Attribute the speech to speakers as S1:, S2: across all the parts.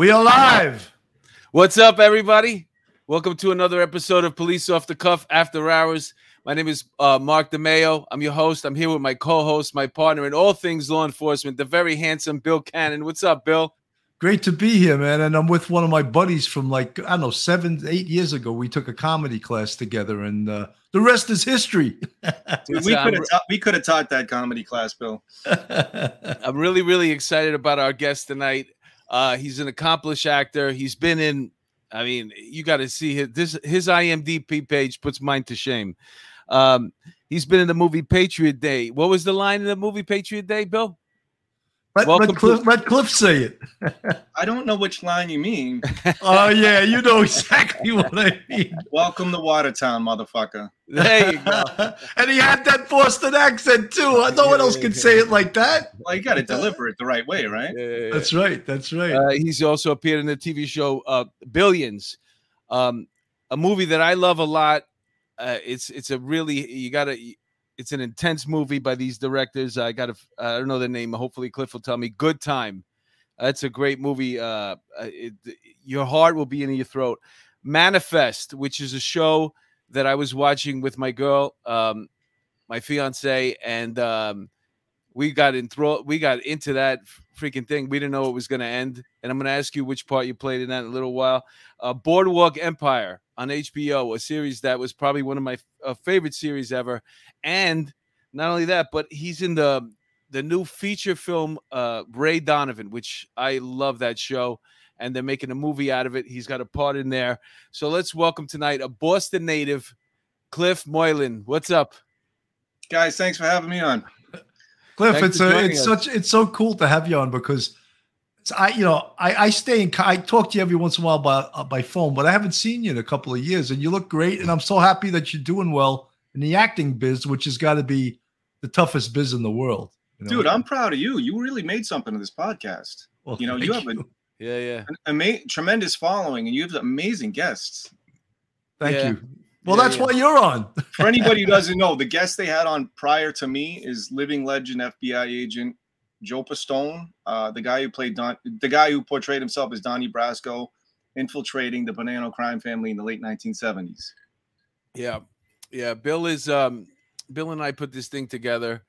S1: We are live.
S2: What's up, everybody? Welcome to another episode of Police Off the Cuff After Hours. My name is uh, Mark DeMeo. I'm your host. I'm here with my co-host, my partner in all things law enforcement, the very handsome Bill Cannon. What's up, Bill?
S1: Great to be here, man. And I'm with one of my buddies from like, I don't know, seven, eight years ago. We took a comedy class together, and uh, the rest is history.
S3: Dude, we could have ta- we could have taught that comedy class, Bill.
S2: I'm really, really excited about our guest tonight. Uh, he's an accomplished actor. He's been in, I mean, you got to see his this his IMDb page puts mine to shame. Um, he's been in the movie Patriot Day. What was the line in the movie Patriot Day, Bill?
S1: Let, let, Cliff, let Cliff say it.
S3: I don't know which line you mean.
S1: oh yeah, you know exactly what I mean.
S3: Welcome to Watertown, motherfucker.
S2: There you go.
S1: and he had that Boston accent too. No one else can say it like that.
S3: Well, you got to deliver it the right way, right?
S1: That's right. That's right.
S2: Uh, he's also appeared in the TV show uh, Billions, um, a movie that I love a lot. Uh, it's it's a really you gotta it's an intense movie by these directors. I got to, I don't know the name. Hopefully, Cliff will tell me. Good Time. That's a great movie. Uh, uh, it, your heart will be in your throat. Manifest, which is a show that I was watching with my girl, um, my fiance, and um, we got enthralled. We got into that freaking thing. We didn't know it was going to end. And I'm going to ask you which part you played in that in a little while. Uh, Boardwalk Empire on HBO, a series that was probably one of my uh, favorite series ever. And not only that, but he's in the the new feature film uh, Ray Donovan, which I love that show. And they're making a movie out of it. He's got a part in there. So let's welcome tonight a Boston native, Cliff Moylan. What's up,
S3: guys? Thanks for having me on.
S1: Cliff, Thanks it's a, it's us. such it's so cool to have you on because I you know I I stay in I talk to you every once in a while by uh, by phone, but I haven't seen you in a couple of years, and you look great, and I'm so happy that you're doing well in the acting biz, which has got to be the toughest biz in the world.
S3: You know? Dude, I'm proud of you. You really made something of this podcast. Well, you know, you have
S2: you. a yeah yeah
S3: an ama- tremendous following, and you have amazing guests.
S1: Thank yeah. you. Well, yeah, that's yeah. why you're on.
S3: For anybody who doesn't know, the guest they had on prior to me is living legend FBI agent Joe Pistone, uh, the guy who played Don, the guy who portrayed himself as Donnie Brasco, infiltrating the Bonanno crime family in the late 1970s.
S2: Yeah, yeah. Bill is um, Bill and I put this thing together,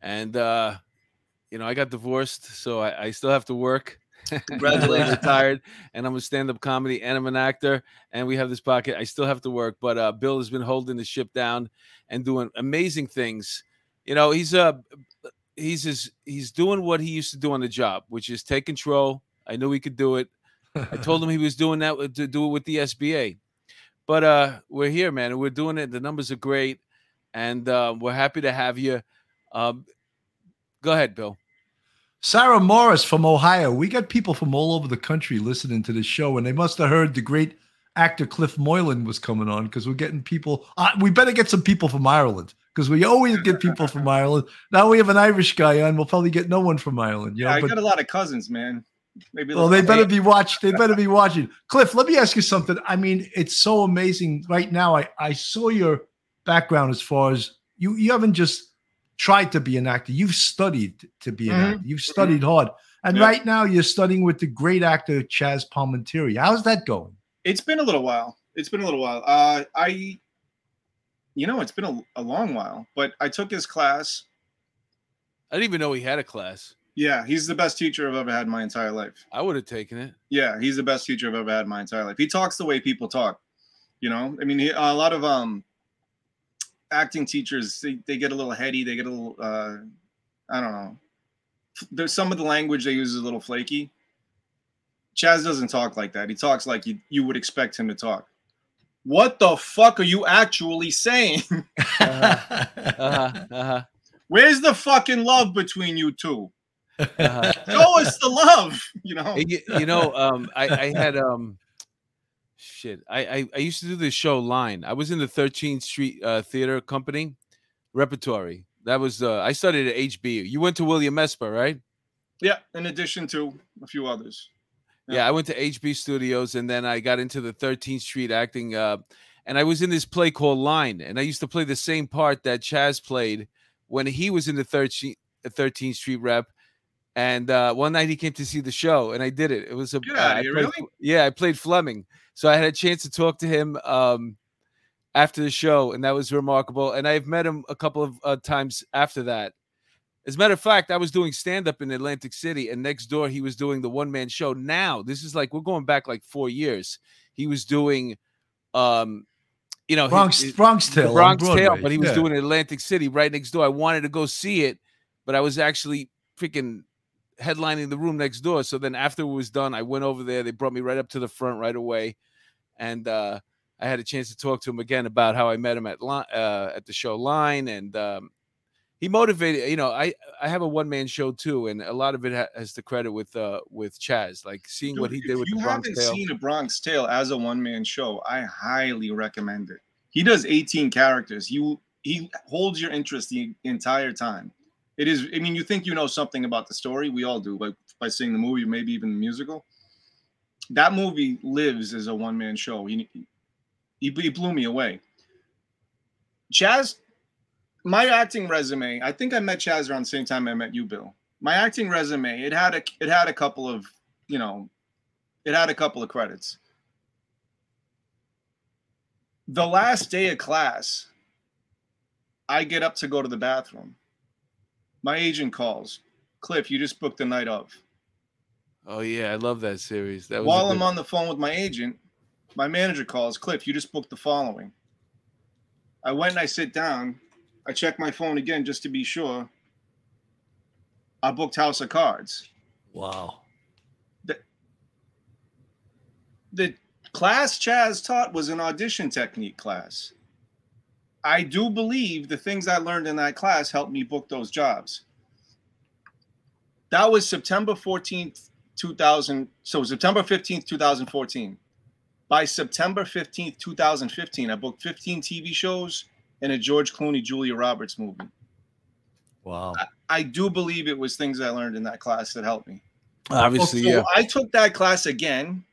S2: and uh, you know I got divorced, so I, I still have to work. Congratulations, retired, and I'm a stand-up comedy and I'm an actor, and we have this pocket. I still have to work, but uh, Bill has been holding the ship down and doing amazing things. You know, he's a uh, he's his, he's doing what he used to do on the job, which is take control. I knew he could do it. I told him he was doing that to do it with the SBA, but uh, we're here, man, and we're doing it. The numbers are great, and uh, we're happy to have you. Um, go ahead, Bill.
S1: Sarah Morris from Ohio. We got people from all over the country listening to this show, and they must have heard the great actor Cliff Moylan was coming on because we're getting people. Uh, we better get some people from Ireland because we always get people from Ireland. Now we have an Irish guy on. We'll probably get no one from Ireland. You know,
S3: yeah, I but, got a lot of cousins, man.
S1: Maybe well, they better be watched. They better be watching. Cliff, let me ask you something. I mean, it's so amazing right now. I I saw your background as far as you you haven't just tried to be an actor. You've studied to be an mm-hmm. actor. You've studied mm-hmm. hard. And yeah. right now you're studying with the great actor Chaz Palminteri. How's that going?
S3: It's been a little while. It's been a little while. Uh, I, you know, it's been a, a long while, but I took his class.
S2: I didn't even know he had a class.
S3: Yeah, he's the best teacher I've ever had in my entire life.
S2: I would have taken it.
S3: Yeah, he's the best teacher I've ever had in my entire life. He talks the way people talk. You know, I mean, he, a lot of um acting teachers they, they get a little heady they get a little uh i don't know there's some of the language they use is a little flaky Chaz doesn't talk like that he talks like you, you would expect him to talk what the fuck are you actually saying uh-huh. Uh-huh. Uh-huh. where's the fucking love between you 2 uh-huh. show us the love you know
S2: you, you know um i i had um shit. I, I, I used to do this show line. I was in the 13th Street uh, Theater Company repertory. That was uh, I studied at HBU. You went to William Esper, right?
S3: Yeah, in addition to a few others.
S2: Yeah. yeah, I went to HB Studios and then I got into the 13th Street acting uh, and I was in this play called Line and I used to play the same part that Chaz played when he was in the 13th, 13th Street rep And uh, one night he came to see the show, and I did it. It was a
S3: Get outta
S2: I
S3: here,
S2: played-
S3: really?
S2: yeah, I played Fleming, so I had a chance to talk to him um, after the show, and that was remarkable. And I've met him a couple of uh, times after that. As a matter of fact, I was doing stand up in Atlantic City, and next door he was doing the one man show. Now, this is like we're going back like four years. He was doing, um, you know,
S1: Bronx Bronx Tale.
S2: Bronx Tale, but he was
S1: Yeah.
S2: doing Atlantic City right next door. I wanted to go see it, but I was actually freaking headlining the room next door. So then after it was done, I went over there. They brought me right up to the front right away, and uh, I had a chance to talk to him again about how I met him at Li- uh, at the show Line, and um, he motivated. You know, I I have a one man show too, and a lot of it ha- has to credit with uh with Chaz, like seeing what he did with
S3: you
S2: the Bronx Tale.
S3: You haven't
S2: Tale.
S3: seen a Bronx Tale as a one man show, I highly recommend it. He does 18 characters. You he holds your interest the entire time. It is. I mean, you think you know something about the story. We all do, like by seeing the movie, maybe even the musical. That movie lives as a one man show. He, he he blew me away. Chaz, my acting resume. I think I met Chaz around the same time I met you, Bill. My acting resume. It had a it had a couple of you know it had a couple of credits. The last day of class, I get up to go to the bathroom. My agent calls, Cliff, you just booked the night of.
S2: Oh yeah, I love that series. That was
S3: While I'm on the phone with my agent, my manager calls, Cliff, you just booked the following. I went and I sit down. I checked my phone again just to be sure. I booked House of Cards.
S1: Wow.
S3: the class Chaz taught was an audition technique class. I do believe the things I learned in that class helped me book those jobs. That was September 14th, 2000. So September 15th, 2014. By September 15th, 2015, I booked 15 TV shows and a George Clooney, Julia Roberts movie.
S1: Wow.
S3: I do believe it was things I learned in that class that helped me.
S2: Obviously,
S3: So
S2: yeah.
S3: I took that class again.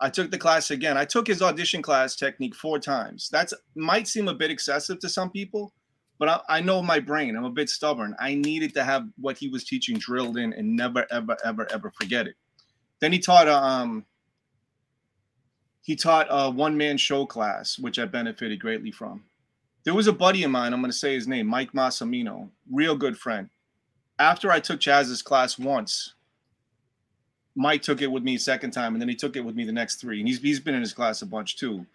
S3: I took the class again. I took his audition class technique four times. That's might seem a bit excessive to some people, but I, I know my brain. I'm a bit stubborn. I needed to have what he was teaching drilled in and never, ever, ever, ever forget it. Then he taught a um he taught a one man show class, which I benefited greatly from. There was a buddy of mine. I'm going to say his name, Mike Massimino, real good friend. After I took Chaz's class once, Mike took it with me second time, and then he took it with me the next three. And he's he's been in his class a bunch too.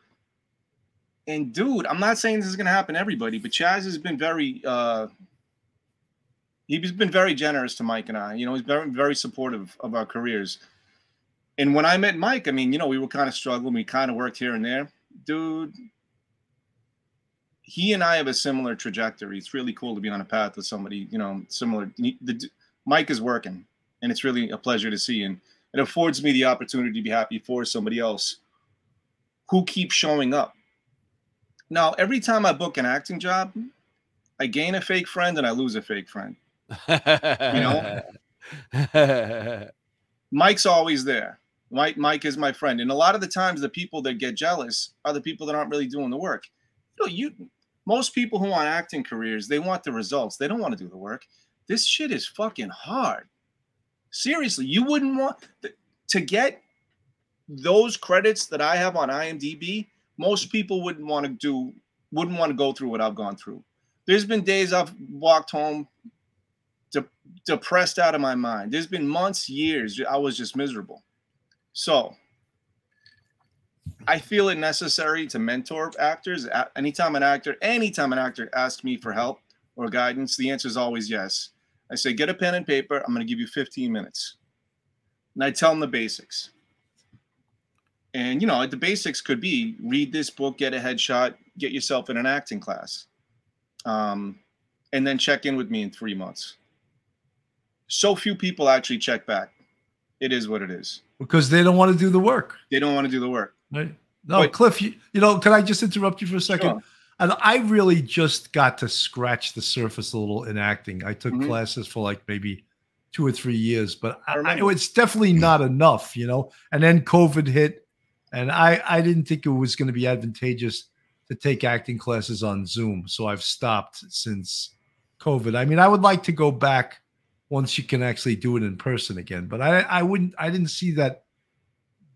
S3: And dude, I'm not saying this is gonna happen to everybody, but Chaz has been very uh he's been very generous to Mike and I. You know, he's very very supportive of our careers. And when I met Mike, I mean, you know, we were kind of struggling. We kind of worked here and there. Dude, he and I have a similar trajectory. It's really cool to be on a path with somebody, you know, similar. The, Mike is working, and it's really a pleasure to see. And it affords me the opportunity to be happy for somebody else who keeps showing up. Now, every time I book an acting job, I gain a fake friend and I lose a fake friend. You know? Mike's always there. Mike, Mike is my friend, and a lot of the times, the people that get jealous are the people that aren't really doing the work. You know, you most people who want acting careers, they want the results. They don't want to do the work. This shit is fucking hard. Seriously, you wouldn't want to get those credits that I have on IMDb. Most people wouldn't want to do, wouldn't want to go through what I've gone through. There's been days I've walked home de- depressed out of my mind. There's been months, years, I was just miserable. So I feel it necessary to mentor actors. Anytime an actor, anytime an actor asks me for help or guidance, the answer is always yes. I say, get a pen and paper. I'm going to give you 15 minutes. And I tell them the basics. And, you know, the basics could be read this book, get a headshot, get yourself in an acting class. Um, and then check in with me in three months. So few people actually check back. It is what it is.
S1: Because they don't want to do the work.
S3: They don't want to do the work.
S1: Right. No,
S3: But-
S1: Cliff, you, you know, can I just interrupt you for a second?
S3: Sure.
S1: And I really just got to scratch the surface a little in acting. I took
S3: Mhm.
S1: classes for like maybe two or three years, but
S3: I
S1: I, it's definitely not enough, you know. And then COVID hit, and I I didn't think it was going to be advantageous to take acting classes on Zoom, so I've stopped since COVID. I mean, I would like to go back once you can actually do it in person again. But I, I wouldn't, I didn't see that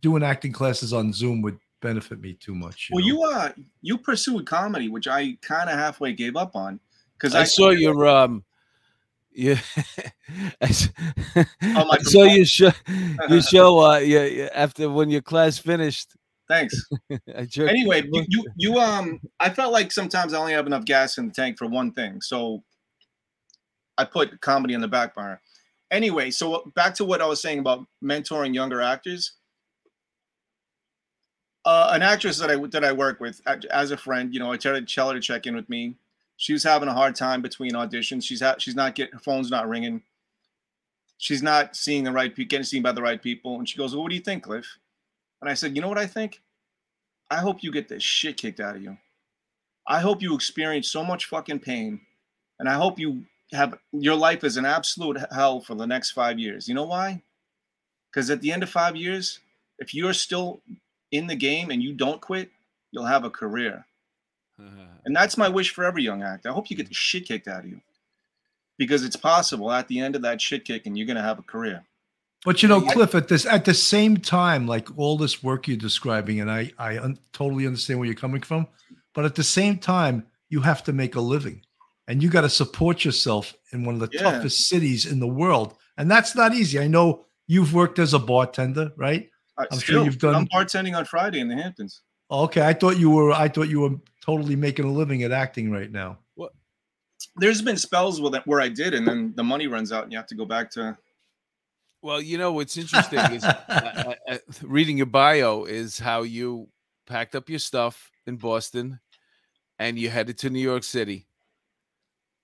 S1: doing acting classes on Zoom would benefit me too much.
S3: You well, know? you uh, you pursued comedy, which I kind of halfway gave up on
S2: because I, I, saw your um. Yeah, I, oh, saw your show. Your show. Uh, yeah, after when your class finished.
S3: Thanks. anyway, you, you you um, I felt like sometimes I only have enough gas in the tank for one thing, so I put comedy in the back burner. Anyway, so back to what I was saying about mentoring younger actors. Uh, an actress that I that I work with as a friend, you know, I to tell her to check in with me. She was having a hard time between auditions. She's ha- she's not getting her phone's not ringing. She's not seeing the right people, getting seen by the right people. And she goes, "Well, what do you think, Cliff?" And I said, "You know what I think? I hope you get the shit kicked out of you. I hope you experience so much fucking pain, and I hope you have your life is an absolute hell for the next five years. You know why? Because at the end of five years, if you're still in the game and you don't quit, you'll have a career. And that's my wish for every young actor. I hope you get the mm-hmm. shit kicked out of you. Because it's possible at the end of that shit kick and you're gonna have a career.
S1: But you know, Cliff, at this at the same time, like all this work you're describing, and I I un- totally understand where you're coming from, but at the same time, you have to make a living and you got to support yourself in one of the yeah. toughest cities in the world and that's not easy i know you've worked as a bartender right
S3: i'm still, sure you've done i'm bartending on friday in the hamptons.
S1: Okay i thought you were i thought you were totally making a living at acting right now.
S3: What there's been spells with it where i did and then the money runs out and you have to go back to
S2: well you know what's interesting is uh, uh, reading your bio is how you packed up your stuff in boston and you headed to new york city.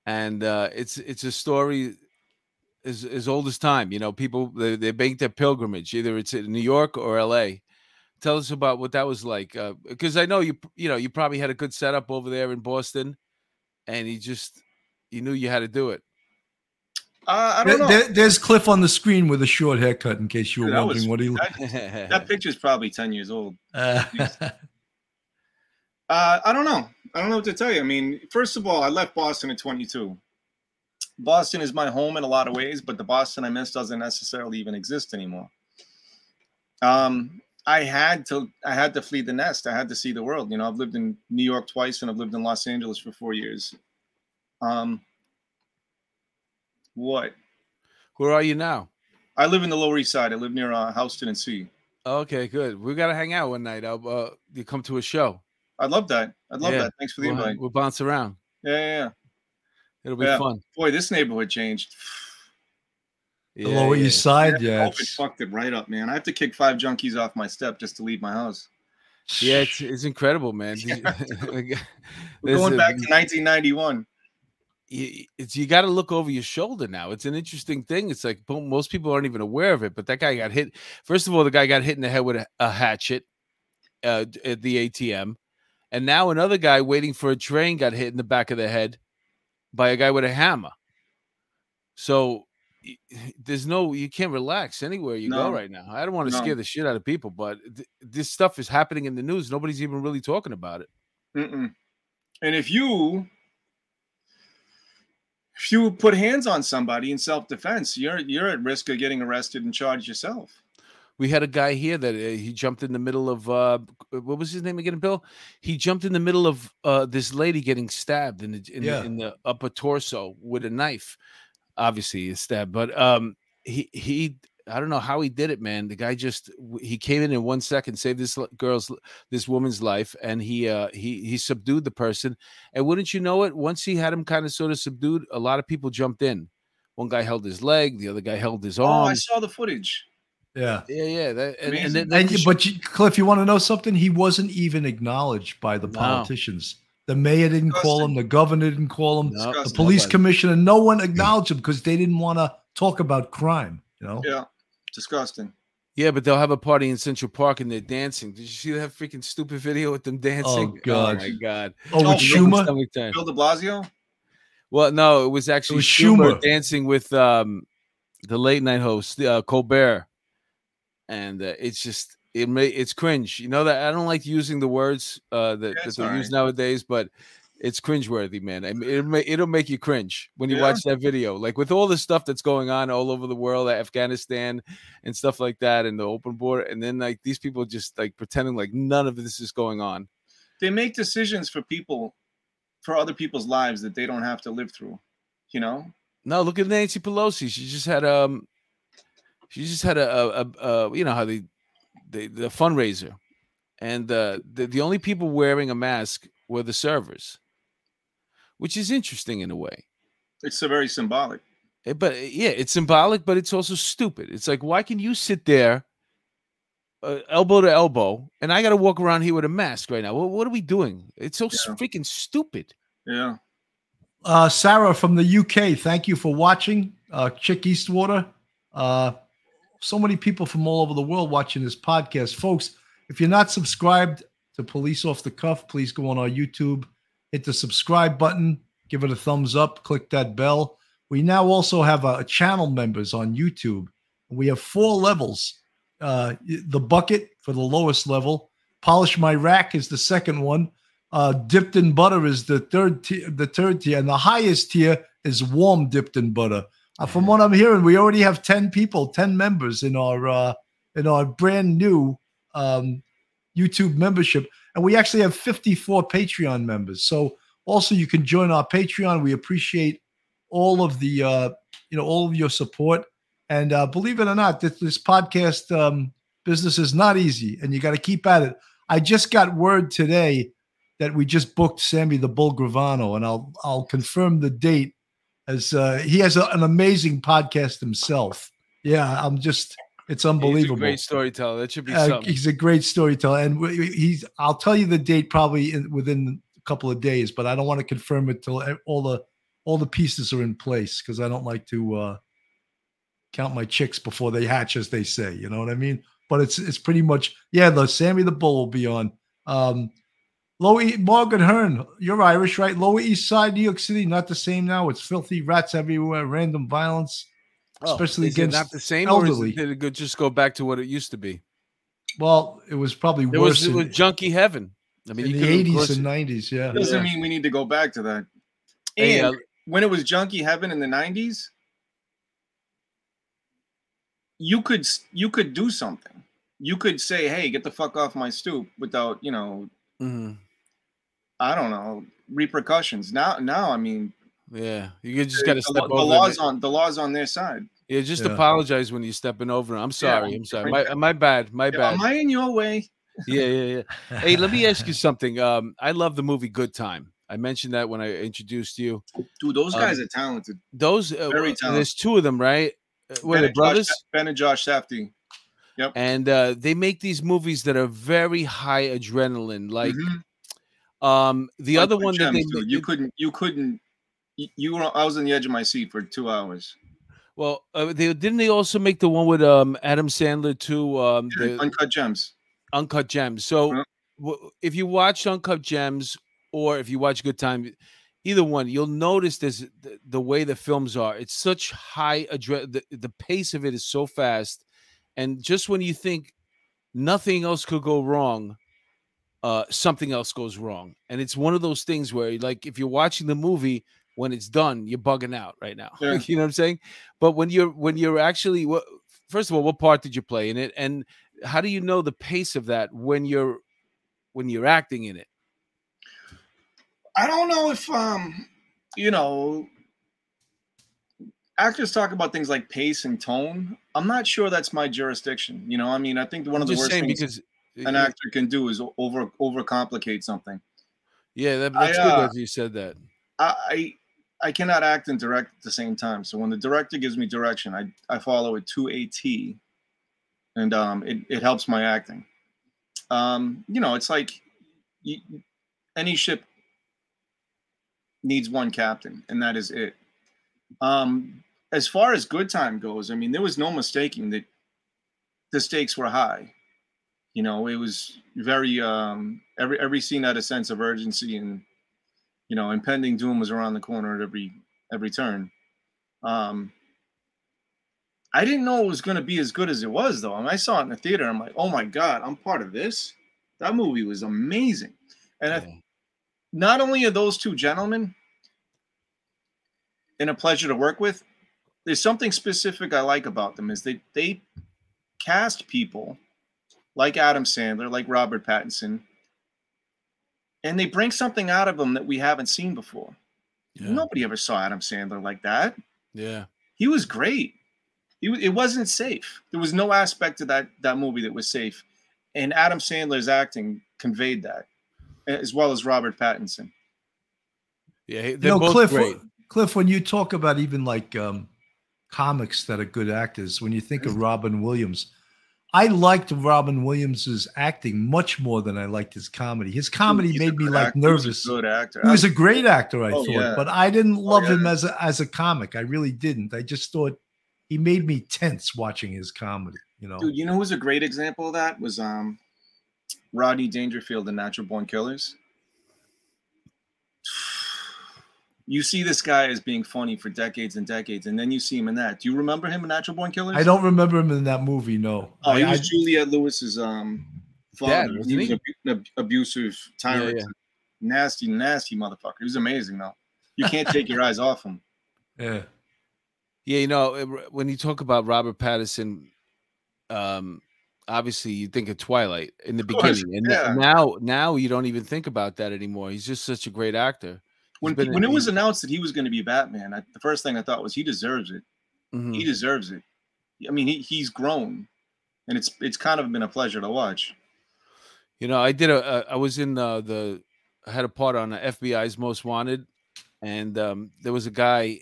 S2: And uh, it's it's a story as as old as time. You know, people they they make their pilgrimage either it's in New York or L.A. Tell us about what that was like, because uh, I know you you know you probably had a good setup over there in Boston, and you just you knew you had to do it.
S3: Uh, I don't know.
S1: There, there's Cliff on the screen with a short haircut, in case you were wondering was, what he.
S3: That, that picture's probably ten years old. Uh, uh, I don't know. I don't know what to tell you. I mean, first of all, I left Boston at 22. Boston is my home in a lot of ways, but the Boston I miss doesn't necessarily even exist anymore. Um, I had to I had to flee the nest. I had to see the world. You know, I've lived in New York twice and I've lived in Los Angeles for four years. Um, what?
S2: Where are you now?
S3: I live in the Lower East Side. I live near uh, Houston and C.
S2: Okay, good. We got to hang out one night. I'll, uh, you come to a show.
S3: I'd love that. I'd love yeah. that. Thanks for the
S2: we'll,
S3: invite.
S2: We'll bounce around.
S3: Yeah, yeah, yeah.
S2: It'll be yeah. fun.
S3: Boy, this neighborhood changed.
S1: The yeah, Lower East Side, yeah.
S3: It fucked it right up, man. I have to kick five junkies off my step just to leave my house.
S2: Yeah, it's, it's incredible, man.
S3: We're going back to 1991
S2: it's you got to look over your shoulder now. It's an interesting thing. It's like most people aren't even aware of it, but that guy got hit. First of all, the guy got hit in the head with a, a hatchet uh, at the ATM. And now another guy waiting for a train got hit in the back of the head by a guy with a hammer. So there's no you can't relax anywhere you no. go right now. I don't want to no. scare the shit out of people, but th- this stuff is happening in the news. Nobody's even really talking about it.
S3: Mm-mm. And if you if you put hands on somebody in self defense, you're you're at risk of getting arrested and charged yourself
S2: we had a guy here that uh, he jumped in the middle of uh, what was his name again, Bill? He jumped in the middle of uh, this lady getting stabbed in the in, yeah. the in, the upper torso with a knife. Obviously, a stab, but um, he he I don't know how he did it, man. The guy just he came in in one second, saved this girl's this woman's life, and he uh he he subdued the person. And wouldn't you know it? Once he had him kind of sort of subdued, a lot of people jumped in. One guy held his leg, the other guy held his arm. Oh, I
S3: saw the footage.
S1: Yeah,
S2: yeah, yeah. That, and, and,
S1: then, and but you, Cliff, you want to know something? He wasn't even acknowledged by the politicians. No. The mayor didn't Disgusting. call him. The governor didn't call him. No. The police commissioner. No one acknowledged him because they didn't want to talk about crime. You know.
S3: Yeah, disgusting.
S2: Yeah, but they'll have a party in Central Park and they're dancing. Did you see that freaking stupid video with them dancing?
S1: Oh God!
S2: Oh my God!
S1: Oh, with oh, Schumer,
S3: Bill De Blasio.
S2: Well, no, it was actually it was Schumer. Schumer. dancing with um, the late night host uh, Colbert and uh, it's just it may it's cringe. You know that I don't like using the words uh, that, that they use nowadays, but it's cringeworthy, man. I mean, it may, it'll make you cringe when you
S3: Yeah.
S2: watch that video. Like with all the stuff that's going on all over the world, Afghanistan and stuff like that, and the open border, and then like these people just like pretending like none of this is going on.
S3: They make decisions for people, for other people's lives that they don't have to live through. You know,
S2: No, look at Nancy Pelosi. She just had um, she just had a, a, a, a you know how they, they the fundraiser, and uh, the the only people wearing a mask were the servers, which is interesting in a way.
S3: it's a very symbolic.
S2: Eh, But uh, yeah, it's symbolic, but it's also stupid. It's like, why can you sit there, uh, elbow to elbow, and I got to walk around here with a mask right now? What, what are we doing? It's so
S3: Yeah.
S2: freaking stupid.
S3: Yeah.
S1: Uh, Sarah from the UK, thank you for watching. Uh, Chick Eastwater. Uh, so many people from all over the world watching this podcast. Folks, if you're not subscribed to Police Off the Cuff, please go on our YouTube, hit the subscribe button, give it a thumbs up, click that bell. We now also have a, channel members on YouTube. We have four levels. Uh, the bucket for the lowest level, polish my rack is the second one. Uh, dipped in butter is the third tier. The third tier, and the highest tier is warm dipped in butter. Uh, from what I'm hearing, we already have ten people, ten members in our uh, in our brand new um, YouTube membership, and we actually have 54 Patreon members. So also you can join our Patreon. We appreciate all of the uh, you know all of your support, and uh, believe it or not, this, this podcast um, business is not easy, and you got to keep at it. I just got word today that we just booked Sammy the Bull Gravano, and I'll I'll confirm the date as uh, he has a, an amazing podcast himself. Yeah, I'm just it's
S2: He's a
S1: unbelievable.
S2: great storyteller. That should be
S1: Uh,
S2: something.
S1: he's a great storyteller, and he's. I'll tell you the date probably in, within a couple of days, but I don't want to confirm it till all the all the pieces are in place because I don't like to uh, count my chicks before they hatch, as they say. You know what I mean? But it's it's pretty much yeah. The Sammy the Bull will be on. Um, Lower E- Margaret Hearn, you're Irish, right? Lower East Side, New York City, not the same now. It's filthy rats everywhere, random violence, especially
S2: Oh, Is it
S1: against
S2: not the same, or is
S1: elderly.
S2: it, did it just go back to what it used to be?
S1: Well, it was probably
S2: It
S1: worse
S2: was, it was junkie heaven. I mean,
S1: in
S2: you
S1: the eighties and nineties. Yeah.
S3: It Doesn't
S2: Yeah.
S3: mean we need to go back to that.
S2: Hey,
S3: And
S2: uh,
S3: when it was junkie heaven in the 90s, you could you could do something. You could say, "Hey, get the fuck off my stoop," without you know,
S2: mhm.
S3: I don't know repercussions. Now, now, I mean,
S2: yeah, you just got to
S3: the,
S2: step
S3: the
S2: over.
S3: laws
S2: it.
S3: on the laws on their side.
S2: Yeah, just
S1: Yeah.
S2: apologize when you're stepping over. I'm sorry. I'm sorry. My, my bad. My
S3: Yeah,
S2: bad.
S3: Am I in your way?
S2: yeah, yeah, yeah. Hey, let me ask you something. Um, I love the movie Good Time. I mentioned that when I introduced you.
S3: Dude, those
S2: Um,
S3: guys are talented.
S2: Those uh,
S3: Very talented.
S2: there's two of them, right? Uh, Were they
S3: and Josh-
S2: brothers?
S3: Ben and Josh Safdie.
S2: And uh, they make these movies that are very high adrenaline. Like
S3: Mhm.
S2: um, the
S3: Like
S2: other one that they
S3: you couldn't you couldn't you, were I was on the edge of my seat for two hours.
S2: well, uh, they didn't they also make the one with um Adam Sandler too? Um, the
S3: Uncut gems.
S2: Uncut Gems. So
S3: Yeah.
S2: w- if you watch Uncut Gems or if you watch Good Time, either one, you'll notice this the, the way the films are. It's such high adre- the, the pace of it is so fast, and just when you think nothing else could go wrong, uh, something else goes wrong, and it's one of those things where, like, if you're watching the movie. When it's done, you're bugging out right now.
S3: Yeah.
S2: you know what I'm saying? But when you're when you're actually what first of all, what part did you play in it? And how do you know the pace of that when you're when you're acting in it?
S3: I don't know if um you know actors talk about things like pace and tone. I'm not sure that's my jurisdiction. You know, I mean, I think one
S2: I'm
S3: of the worst things an actor can do is over overcomplicate something.
S2: yeah, that,
S3: I,
S2: that's
S3: uh,
S2: good that you said that.
S3: I, I I cannot act and direct at the same time. So when the director gives me direction, I, I follow it to a T, and um, it, it helps my acting. Um, you know, it's like you, any ship needs one captain, and that is it. Um, as far as good time goes, I mean, there was no mistaking that the stakes were high. You know, it was very um, every every scene had a sense of urgency and you know, impending doom was around the corner at every every turn. Um, I didn't know it was going to be as good as it was, though. And I saw it in the theater. I'm like, oh my god, I'm part of this. That movie was amazing, and I,
S2: Yeah.
S3: not only are those two gentlemen and a pleasure to work with, there's something specific I like about them is they they cast people like Adam Sandler, like Robert Pattinson, and they bring something out of them that we haven't seen before.
S2: Yeah.
S3: Nobody ever saw Adam Sandler like that.
S2: Yeah.
S3: He was great. He, it wasn't safe. There was no aspect of that that movie that was safe, and Adam Sandler's acting conveyed that, as well as Robert Pattinson.
S2: Yeah. he- They're
S1: know,
S2: both
S1: Cliff,
S2: great.
S1: Cliff, when you talk about even like um, comics that are good actors, when you think of Robin Williams, I liked Robin Williams's acting much more than I liked his comedy. His comedy
S3: He's
S1: made me like
S3: actor. He a
S1: nervous.
S3: Good actor.
S1: He was a great actor, I
S3: Oh,
S1: thought,
S3: yeah.
S1: but I didn't love him
S3: yeah.
S1: as a as a comic. I really didn't. I just thought he made me tense watching his comedy. You know,
S3: Dude, you know who's a great example of that was um Rodney Dangerfield in Natural Born Killers. You see this guy as being funny for decades and decades, and then you see him in that. Do you remember him in Natural Born Killers?
S1: I don't remember him in that movie. No,
S3: Oh, he
S1: I-
S3: was
S1: I-
S3: Juliette Lewis's um father.
S2: Dad,
S3: he
S2: wasn't he?
S3: an ab- abusive tyrant,
S2: yeah.
S3: nasty, nasty motherfucker. He was amazing though. You can't take your eyes off him.
S1: yeah.
S2: Yeah, you know, when you talk about Robert Pattinson, um, obviously you think of Twilight in the
S3: Of course,
S2: beginning, and
S3: yeah.
S2: now now you don't even think about that anymore. He's just such a great actor.
S3: When when it was announced that he was going to be Batman, I, the first thing I thought was he deserves it.
S2: Mhm.
S3: He deserves it. I mean, he, he's grown, and it's it's kind of been a pleasure to watch.
S2: You know, I did a, a I was in uh, the I had a part on the FBI's Most Wanted, and um, there was a guy.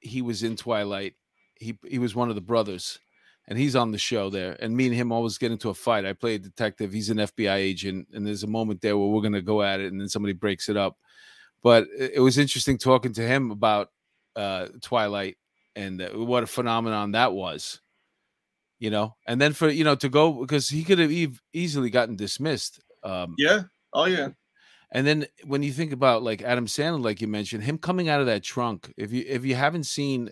S2: He was in Twilight. He he was one of the brothers, and he's on the show there. And me and him always get into a fight. I play a detective. He's an FBI agent, and there's a moment there where we're gonna go at it, and then somebody breaks it up. But it, was interesting talking to him about uh, Twilight and uh, what a phenomenon that was. You know, and then for you know to go because he could have ev- easily gotten dismissed. Um,
S3: Yeah. Oh yeah.
S2: and then when you think about like Adam Sandler, like you mentioned, him coming out of that trunk. If you if you haven't seen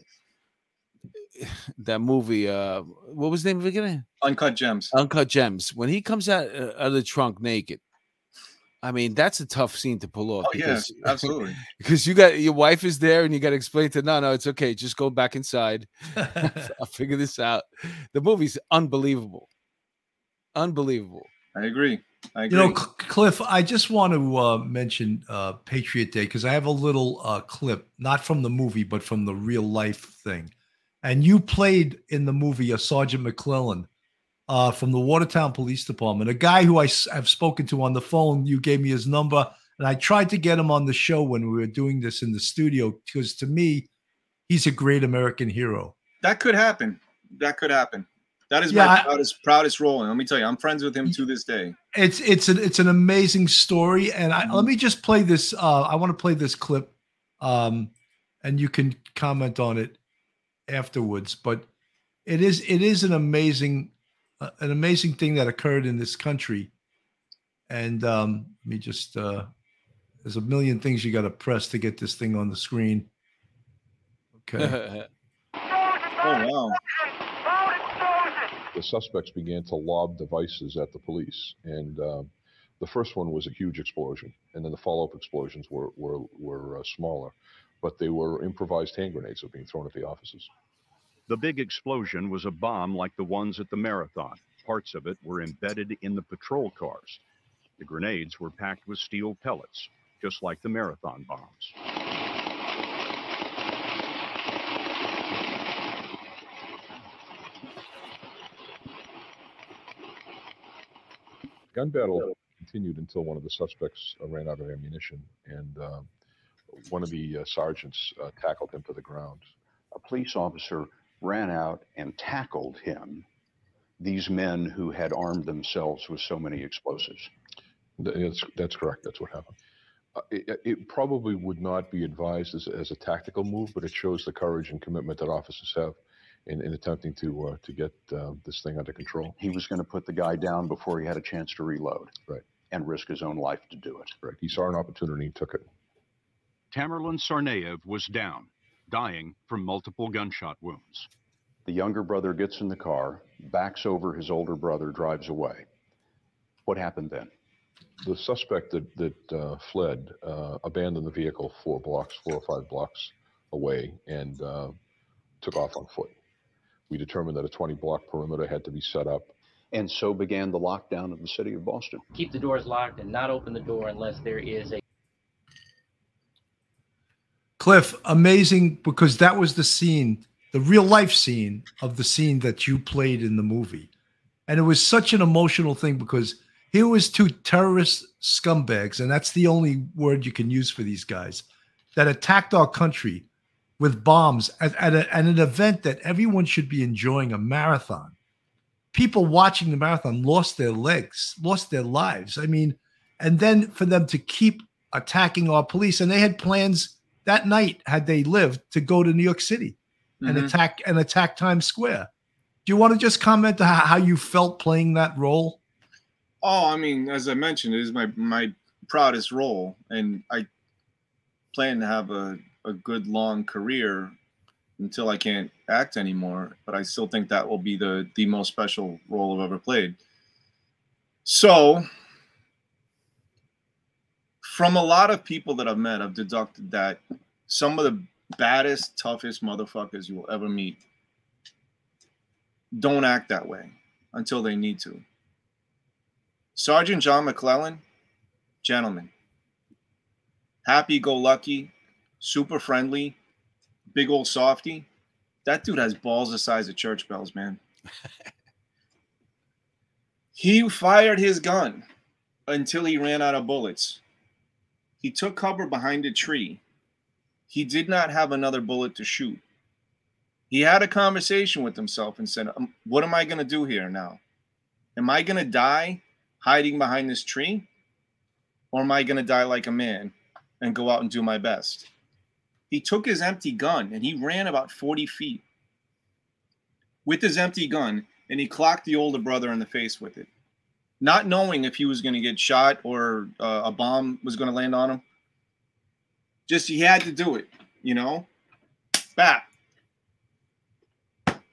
S2: that movie, uh, what was the name of it again?
S3: Uncut gems.
S2: Uncut Gems. When he comes out, uh, out of the trunk naked, I mean that's a tough scene to pull off.
S3: Oh yeah,
S2: because,
S3: absolutely.
S2: because you got your wife is there and you got to explain to no, no, it's okay. Just go back inside. I'll figure this out. The movie's unbelievable, unbelievable.
S3: I agree. I agree.
S1: You know, Cl- Cliff, I just want to uh, mention uh, Patriot Day because I have a little uh, clip, not from the movie, but from the real life thing. And you played in the movie a Sergeant MacLellan uh, from the Watertown Police Department, a guy who I s- have spoken to on the phone. You gave me his number, and I tried to get him on the show when we were doing this in the studio because to me, he's a great American hero.
S3: that could happen. That could happen. That is
S1: Yeah,
S3: my
S1: I-
S3: proudest proudest role. And let me tell you, I'm friends with him to this day.
S1: It's it's an it's an amazing story, and I,
S3: Mm-hmm.
S1: let me just play this. Uh, I want to play this clip, um, and you can comment on it afterwards. But it is it is an amazing an amazing thing that occurred in this country, and um, let me just. Uh, there's a million things you got to press to get this thing on the screen. Okay.
S3: Oh wow.
S4: the suspects began to lob devices at the police. And uh, the first one was a huge explosion, and then the follow-up explosions were were, were uh, smaller, but they were improvised hand grenades that were being thrown at the offices.
S5: The big explosion was a bomb like the ones at the marathon. Parts of it were embedded in the patrol cars. The grenades were packed with steel pellets, just like the marathon bombs.
S4: Gun battle continued until one of the suspects uh, ran out of ammunition, and uh, one of the uh, sergeants uh, tackled him to the ground.
S6: a police officer ran out and tackled him, these men who had armed themselves with so many explosives.
S4: That's, that's correct. That's what happened. Uh, it, it probably would not be advised as, as a tactical move, but it shows the courage and commitment that officers have in, in attempting to uh, to get uh, this thing under control.
S6: He was going to put the guy down before he had a chance to reload.
S4: Right.
S6: And risk his own life to do it.
S4: Right. He saw an opportunity and took it.
S5: Tamerlan Tsarnaev was down, dying from multiple gunshot wounds.
S6: The younger brother gets in the car, backs over his older brother, drives away. What happened then?
S4: the suspect that that uh, fled uh, abandoned the vehicle four blocks, four or five blocks away, and uh, took off on foot. We determined that a 20 block perimeter had to be set up.
S6: And so began the lockdown of the city of Boston.
S7: Keep the doors locked and not open the door unless there is a
S1: Cliff, amazing because that was the scene, the real life scene of the scene that you played in the movie. And it was such an emotional thing because here was two terrorist scumbags, and that's the only word you can use for these guys that attacked our country with bombs at, at, a, at an event that everyone should be enjoying a marathon. People watching the marathon lost their legs, lost their lives. I mean, and then for them to keep attacking our police, and they had plans that night, had they lived, to go to New York City and
S3: Mhm.
S1: attack and attack Times Square. Do you want to just comment on how how you felt playing that role?
S3: Oh, I mean, as I mentioned, it is my my proudest role, and I plan to have a, a good long career until I can't act anymore. But I still think that will be the the most special role I've ever played. So, from a lot of people that I've met, I've deducted that some of the baddest, toughest motherfuckers you will ever meet don't act that way until they need to. Sergeant John MacLellan, gentleman, happy go lucky, super friendly, big old softy. That dude has balls the size of church bells, man. he fired his gun until he ran out of bullets. He took cover behind a tree. He did not have another bullet to shoot. He had a conversation with himself and said, um, What am I going to do here now? Am I going to die hiding behind this tree? Or am I going to die like a man and go out and do my best? He took his empty gun and he ran about 40 feet with his empty gun and he clocked the older brother in the face with it, not knowing if he was going to get shot or uh, a bomb was going to land on him. Just he had to do it, you know? Bap.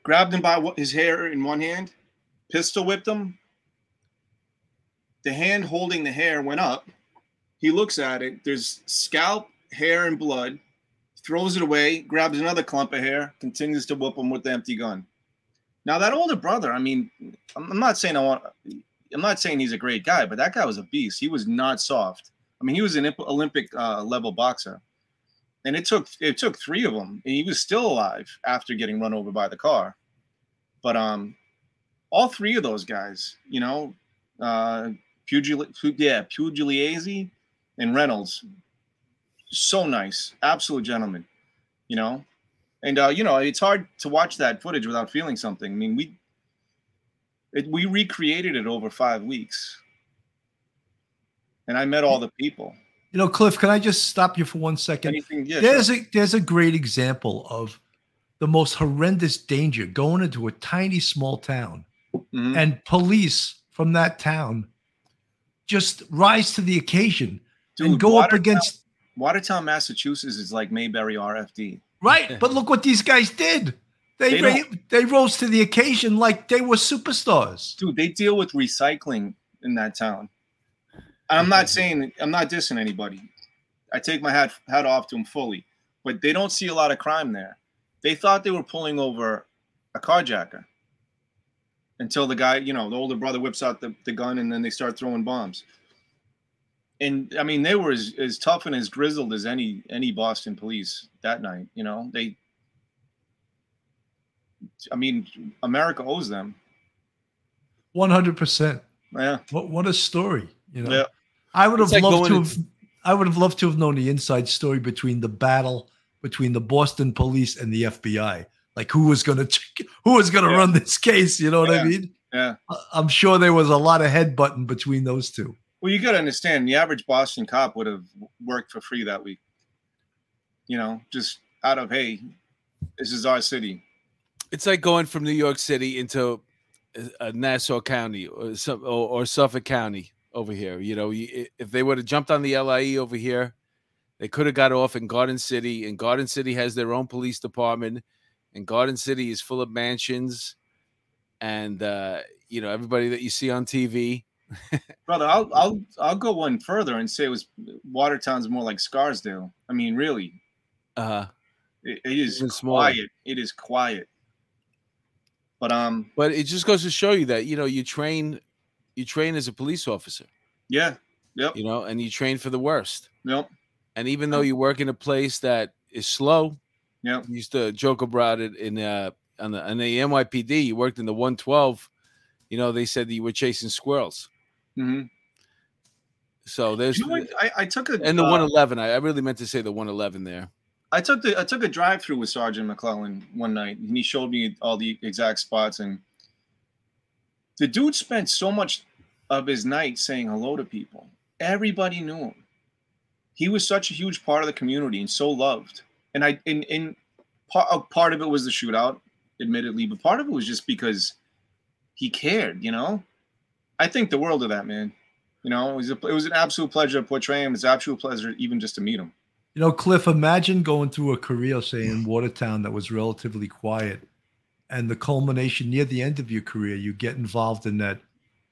S3: Grabbed him by his hair in one hand, pistol whipped him, the hand holding the hair went up. He looks at it. There's scalp, hair, and blood. Throws it away, grabs another clump of hair, continues to whoop him with the empty gun. Now that older brother, I mean, I'm not saying I want, I'm not saying he's a great guy, but that guy was a beast. He was not soft. I mean, he was an Olympic uh, level boxer, and it took it took three of them, and he was still alive after getting run over by the car. But um, all three of those guys, you know, uh, Pugil, Pu- yeah, Pugliese and Reynolds. So nice, absolute gentleman, you know. And uh, you know, it's hard to watch that footage without feeling something. I mean, we it, we recreated it over five weeks, and I met all the people.
S1: You know, Cliff, can I just stop you for one second?
S3: Anything, yeah,
S1: there's
S3: sure.
S1: a there's a great example of the most horrendous danger going into a tiny small town
S3: Mhm.
S1: and police from that town just rise to the occasion and
S3: Dude,
S1: go up against
S3: Watertown, Massachusetts is like Mayberry RFD.
S1: right but look what these guys did they
S3: They
S1: they rose to the occasion like they were superstars
S3: dude, they deal with recycling in that town. I'm not saying I'm not dissing anybody. I take my hat hat off to them fully, but they don't see a lot of crime there. They thought they were pulling over a carjacker until the guy, you know, the older brother whips out the, the gun and then they start throwing bombs. And I mean, they were as, as tough and as grizzled as any any Boston police that night. You know, they. I mean, America owes them.
S1: 100%
S3: Yeah.
S1: what what a story you know
S3: Yeah.
S1: i would
S2: It's
S1: have
S2: like
S1: loved to
S2: going
S1: have i would have loved to have known the inside story between the battle between the boston police and the fbi like who was going to who was going to
S3: Yeah.
S1: run this case you know what i
S3: Yeah.
S1: mean
S3: Yeah.
S1: I- i'm sure there was a lot of head headbutting between those two
S3: Well, you got to understand, the average Boston cop would have worked for free that week. You know, just out of hey, this is our city.
S2: It's like going from New York City into uh, Nassau County or, some, or, or Suffolk County over here. You know, you, if they would have jumped on the LIE over here, they could have got off in Garden City. And Garden City has their own police department. And Garden City is full of mansions. And, uh, you know, everybody that you see on TV,
S3: Brother, I'll I'll I'll go one further and say it was Watertown's more like Scarsdale. I mean, really,
S2: Uh,
S3: it, it is quiet. It is quiet. But um,
S2: but it just goes to show you that you know you train, you train as a police officer,
S3: yeah, yep,
S2: you know, and you train for the worst.
S3: yep,
S2: And even though you work in a place that is slow,
S3: yep.
S2: we used to joke about it in uh on the on the NYPD. You worked in the 112. You know, they said that you were chasing squirrels.
S3: hmm
S2: So there's
S3: You know? I, I took a
S2: and the
S3: uh,
S2: 111. I, I really meant to say the 111 there.
S3: I took the I took a drive through with Sergeant MacLellan one night, and he showed me all the exact spots. And the dude spent so much of his night saying hello to people. Everybody knew him. He was such a huge part of the community and so loved. And I in in part part of it was the shootout, admittedly, but part of it was just because he cared. You know, I think the world of that man. You know, it was a, it was an absolute pleasure to portray him. It's an absolute pleasure even just to meet him.
S1: You know, Cliff, imagine going through a career, say, in Watertown that was relatively quiet, and the culmination near the end of your career, you get involved in that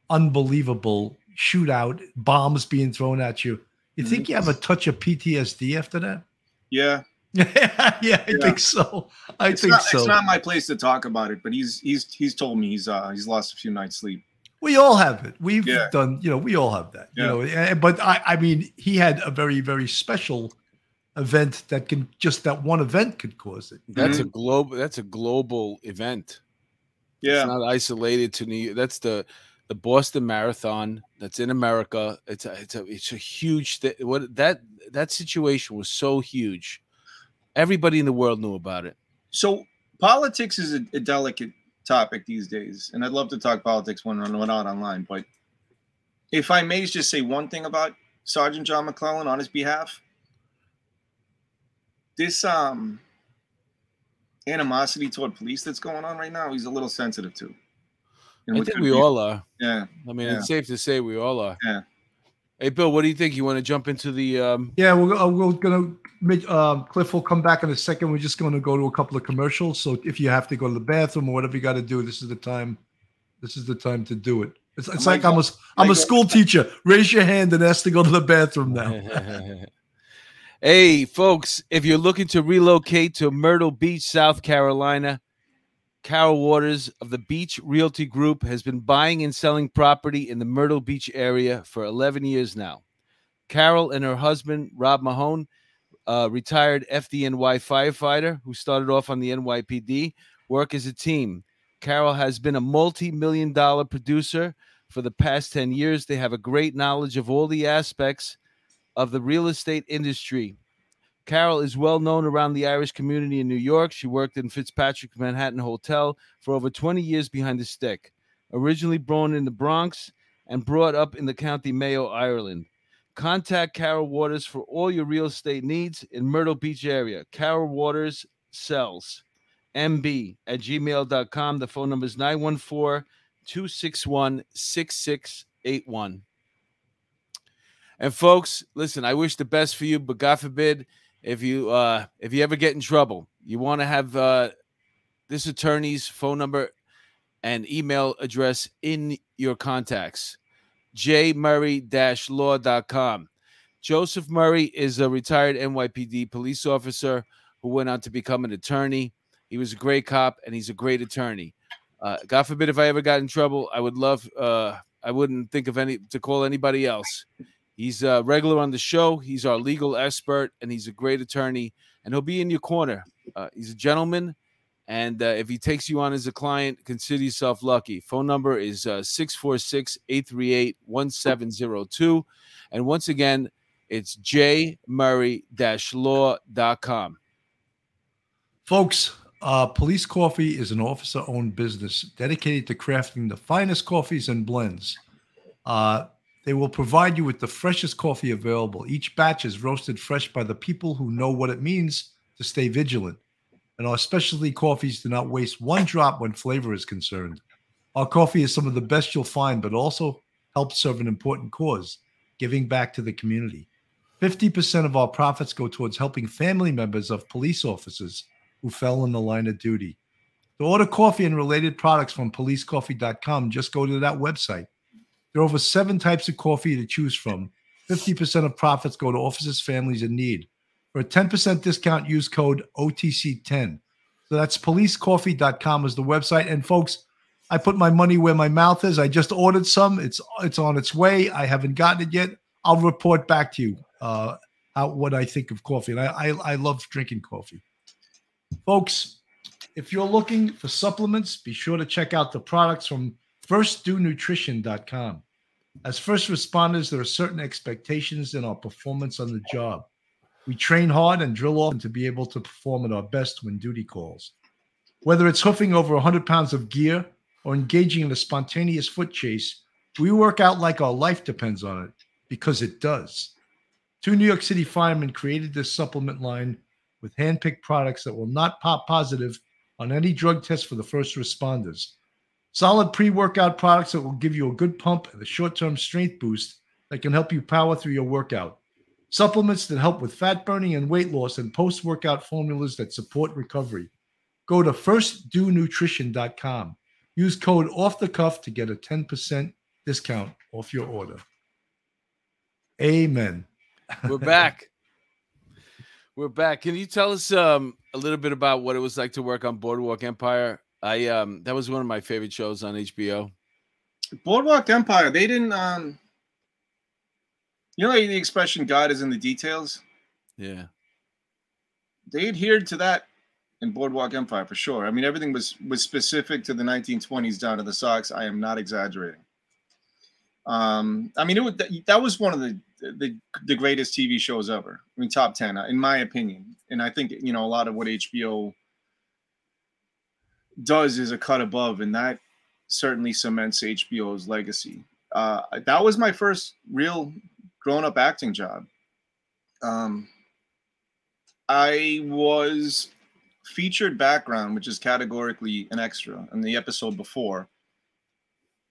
S1: unbelievable shootout, bombs being thrown at you. You think you have a touch of PTSD after that?
S3: Yeah,
S1: yeah, I
S3: Yeah.
S1: think so. I
S3: it's
S1: think
S3: not,
S1: so.
S3: It's not my place to talk about it, but he's he's he's told me he's uh he's lost a few nights sleep.
S1: We all have it. We've
S3: Yeah.
S1: done, you know, we all have that.
S3: Yeah.
S1: You know, eh, but I, I mean, he had a very, very special event that can just that one event could cause it.
S2: That's mm-hmm. a global. That's a global event.
S3: Yeah,
S2: It's not isolated to New. York. That's the the Boston Marathon. That's in America. It's a it's a it's a huge. Th- what that that situation was so huge. Everybody in the world knew about it.
S3: so politics is a, a delicate topic these days, and I'd love to talk politics when we're not online. But if I may just say one thing about Sergeant John MacLellan on his behalf, this um animosity toward police that's going on right now, he's a little sensitive to. And
S2: I think we
S3: reason.
S2: all are.
S3: yeah.
S2: I mean,
S3: Yeah.
S2: it's safe to say we all are.
S3: Yeah.
S2: Hey, Bill, what do you think? You want to jump into the? um
S1: Yeah, we're, uh, we're gonna. Um, Cliff will come back in a second. We're just going to go to a couple of commercials. So if you have to go to the bathroom or whatever you got to do, this is the time. This is the time to do it. It's, it's like
S3: might
S1: I'm a
S3: go-
S1: I'm
S3: might
S1: a
S3: go-
S1: school teacher. Raise your hand and ask to go to the bathroom now.
S2: hey, folks, if you're looking to relocate to Myrtle Beach, South Carolina, Carol Waters of the Beach Realty Group has been buying and selling property in the Myrtle Beach area for 11 years now. Carol and her husband, Rob Mahone, uh, retired FDNY firefighter who started off on the NYPD, work as a team. Carol has been a multi million dollar producer for the past 10 years. They have a great knowledge of all the aspects of the real estate industry. Carol is well known around the Irish community in New York. She worked in Fitzpatrick Manhattan Hotel for over 20 years behind the stick. Originally born in the Bronx and brought up in the County Mayo, Ireland. Contact Carol Waters for all your real estate needs in Myrtle Beach area. Carol Waters sells mb at gmail.com. The phone number is 914 261 6681. And folks, listen, I wish the best for you, but God forbid if you uh if you ever get in trouble, you want to have uh this attorney's phone number and email address in your contacts. jmurray-law.com. Joseph Murray is a retired NYPD police officer who went on to become an attorney. He was a great cop and he's a great attorney. Uh, God forbid if I ever got in trouble, I would love uh I wouldn't think of any to call anybody else. He's a regular on the show. He's our legal expert, and he's a great attorney, and he'll be in your corner. Uh, he's a gentleman, and uh, if he takes you on as a client, consider yourself lucky. Phone number is uh, 646 838 1702. And once again, it's jmurray law.com.
S1: Folks, uh, Police Coffee is an officer owned business dedicated to crafting the finest coffees and blends. Uh, they will provide you with the freshest coffee available. Each batch is roasted fresh by the people who know what it means to stay vigilant. And our specialty coffees do not waste one drop when flavor is concerned. Our coffee is some of the best you'll find, but also helps serve an important cause giving back to the community. 50% of our profits go towards helping family members of police officers who fell in the line of duty. To order coffee and related products from policecoffee.com, just go to that website. There are over seven types of coffee to choose from. 50% of profits go to offices, families in need. For a 10% discount, use code OTC10. So that's policecoffee.com is the website. And folks, I put my money where my mouth is. I just ordered some. It's it's on its way. I haven't gotten it yet. I'll report back to you uh, how, what I think of coffee. And I, I, I love drinking coffee. Folks, if you're looking for supplements, be sure to check out the products from firstdonutrition.com. As first responders, there are certain expectations in our performance on the job. We train hard and drill often to be able to perform at our best when duty calls. Whether it's hoofing over 100 pounds of gear or engaging in a spontaneous foot chase, we work out like our life depends on it because it does. Two New York City firemen created this supplement line with hand-picked products that will not pop positive on any drug test for the first responders. Solid pre-workout products that will give you a good pump and a short-term strength boost that can help you power through your workout. Supplements that help with fat burning and weight loss and post-workout formulas that support recovery. Go to firstdonutrition.com. Use code off the cuff to get a 10% discount off your order. Amen.
S2: We're back. We're back. Can you tell us um, a little bit about what it was like to work on Boardwalk Empire? I um, that was one of my favorite shows on HBO.
S3: Boardwalk Empire. They didn't. um You know the expression "God is in the details."
S2: Yeah,
S3: they adhered to that in Boardwalk Empire for sure. I mean, everything was was specific to the 1920s down to the Sox. I am not exaggerating. Um, I mean, it was that was one of the, the the greatest TV shows ever. I mean, top ten in my opinion. And I think you know a lot of what HBO does is a cut above, and that certainly cements HBO's legacy. Uh, that was my first real grown-up acting job. Um, I was featured background, which is categorically an extra in the episode before.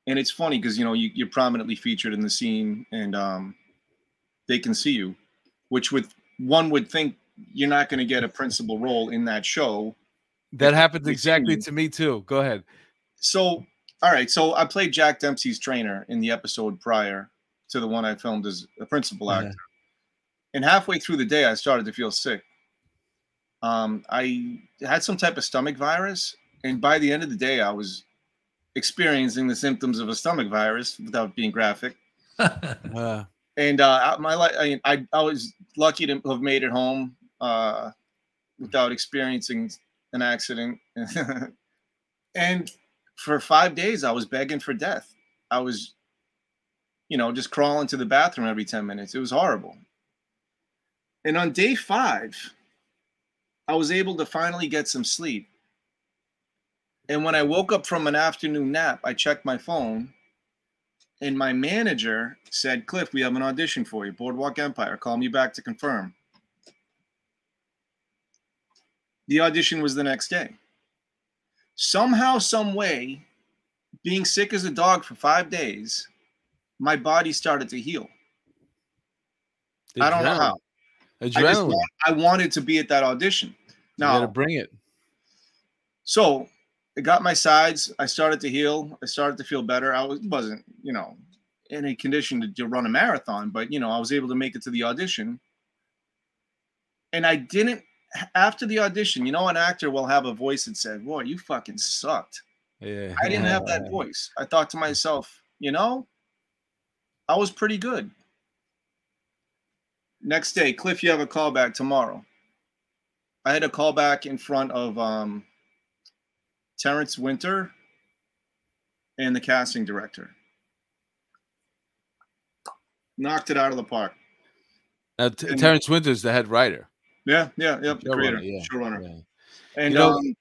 S3: And it's funny because you know you, you're prominently featured in the scene, and um, they can see you, which with one would think you're not going to get a principal role in that show.
S2: That happened exactly to me too. Go ahead.
S3: So, all right. So I played Jack Dempsey's trainer in the episode prior to the one I filmed as a principal actor. And halfway through the day, I started to feel sick. Um, I had some type of stomach virus, and by the end of the day, I was experiencing the symptoms of a stomach virus without being graphic. uh. And uh, my I, I I was lucky to have made it home uh, without experiencing an accident. and for five days, I was begging for death. I was, you know, just crawling to the bathroom every ten minutes. It was horrible. And on day five, I was able to finally get some sleep. And when I woke up from an afternoon nap, I checked my phone and my manager said, Cliff, we have an audition for you, Boardwalk Empire. Call me back to confirm. The audition was the next day. Somehow, some way, being sick as a dog for five days, my body started to heal. I don't know how. Adrenaline. I, just, I wanted to be at that audition. Now,
S2: gotta bring it.
S3: So I got my sides. I started to heal. I started to feel better. I was, wasn't, you know, in a condition to, to run a marathon, but you know, I was able to make it to the audition. And I didn't after the audition, you know, an actor will have a voice that said, Boy, you fucking sucked.
S2: Yeah.
S3: I didn't have that voice. I thought to myself, you know, I was pretty good. Next day, Cliff, you have a call back tomorrow. I had a call back in front of um, Terrence Winter and the casting director. Knocked it out of the park.
S2: Now, T- Terrence Winter's the head writer.
S3: Yeah, yeah, yeah. the creator, yeah, showrunner. Yeah. And you know, um,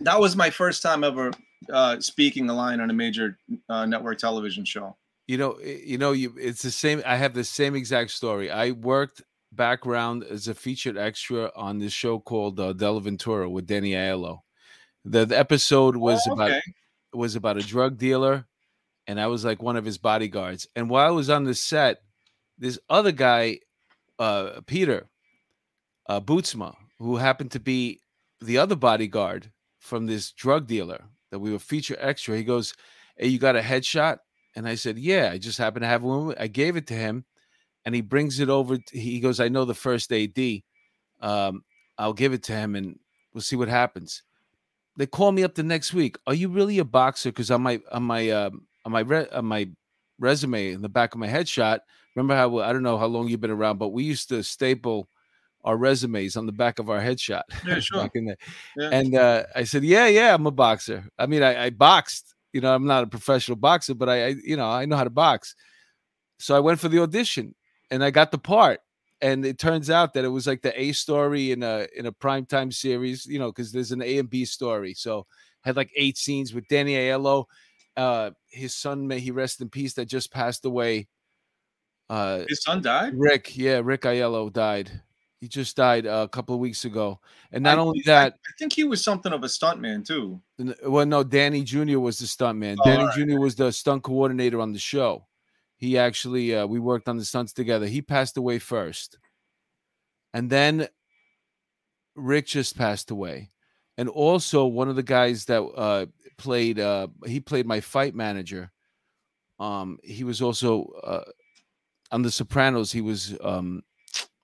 S3: that was my first time ever uh, speaking a line on a major uh, network television show.
S2: You know, you know, you it's the same. I have the same exact story. I worked background as a featured extra on this show called uh, Ventura with Danny Aiello. The, the episode was oh, okay. about was about a drug dealer, and I was like one of his bodyguards. And while I was on the set, this other guy, uh, Peter uh, Bootsma, who happened to be the other bodyguard from this drug dealer that we were feature extra, he goes, "Hey, you got a headshot?" And I said, Yeah, I just happened to have one. I gave it to him and he brings it over. t- He goes, I know the first AD. Um, I'll give it to him and we'll see what happens. They call me up the next week. Are you really a boxer? Because on my on my um, on my re- on my resume in the back of my headshot, remember how I don't know how long you've been around, but we used to staple our resumes on the back of our headshot.
S3: Yeah, sure.
S2: back in the,
S3: Yeah.
S2: and uh, I said, "Yeah, yeah, I'm a boxer. I mean, I, I boxed. You know, I'm not a professional boxer, but I, I, you know, I know how to box." So I went for the audition, and I got the part. And it turns out that it was like the A story in a in a primetime series, you know, because there's an A and B story. So had like eight scenes with Danny Aiello, uh, his son, may he rest in peace, that just passed away. Uh,
S3: His son died.
S2: Rick, yeah, Rick Aiello died. He just died uh, a couple of weeks ago. And not
S3: I-
S2: only that,
S3: I think he was something of a stuntman too.
S2: Well, no, Danny Jr. was the stunt man.
S3: Oh,
S2: Danny
S3: alright.
S2: Jr. was the stunt coordinator on the show. He actually, uh, we worked on the stunts together. He passed away first, and then Rick just passed away, and also one of the guys that uh, played, uh, he played my fight manager. Um, he was also uh, on The Sopranos. He was um,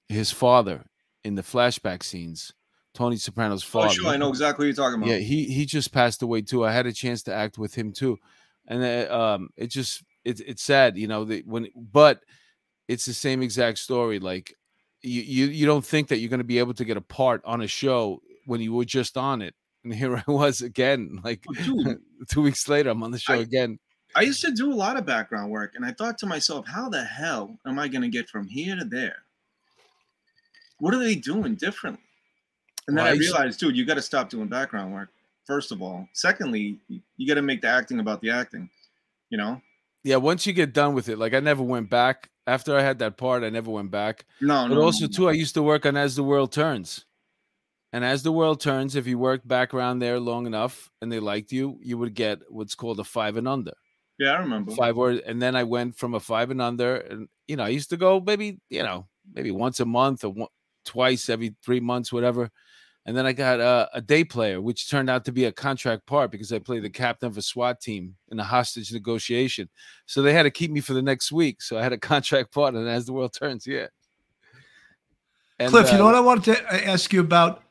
S2: his father in the flashback scenes. Tony Soprano's father.
S3: Oh, sure, I know exactly what you're talking about.
S2: Yeah, he he just passed away too. I had a chance to act with him too, and uh, um, it just it's it's sad, you know. That when but it's the same exact story. Like you you you don't think that you're going to be able to get a part on a show when you were just on it, and here I was again. Like
S3: Oh,
S2: two weeks later, I'm on the show
S3: I-
S2: again.
S3: I used to do a lot of background work, and I thought to myself, how the hell am I going to get from here to there? What are they doing differently? And then
S2: Well, I
S3: realized, dude, you got to stop doing background work. First of all, secondly, you- got to make the acting about the acting. You know?
S2: Yeah, once you get done with it, like I never went back after I had that part. I never went back.
S3: No,
S2: But
S3: no.
S2: also
S3: no,
S2: too, I used to work on As the World Turns. And as the world turns, if you worked back around there long enough and they liked you, you would get what's called a five and under.
S3: Yeah, I remember.
S2: Five or and then I went from a five and under, and you know, I used to go maybe, you know, maybe once a month or one, twice every three months, whatever. And then I got a, a day player, which turned out to be a contract part because I played the captain of a SWAT team in a hostage negotiation. So they had to keep me for the next week. So I had a contract part, and as the world turns, yeah. And,
S1: Cliff, you
S2: uh,
S1: know what I wanted to ask you about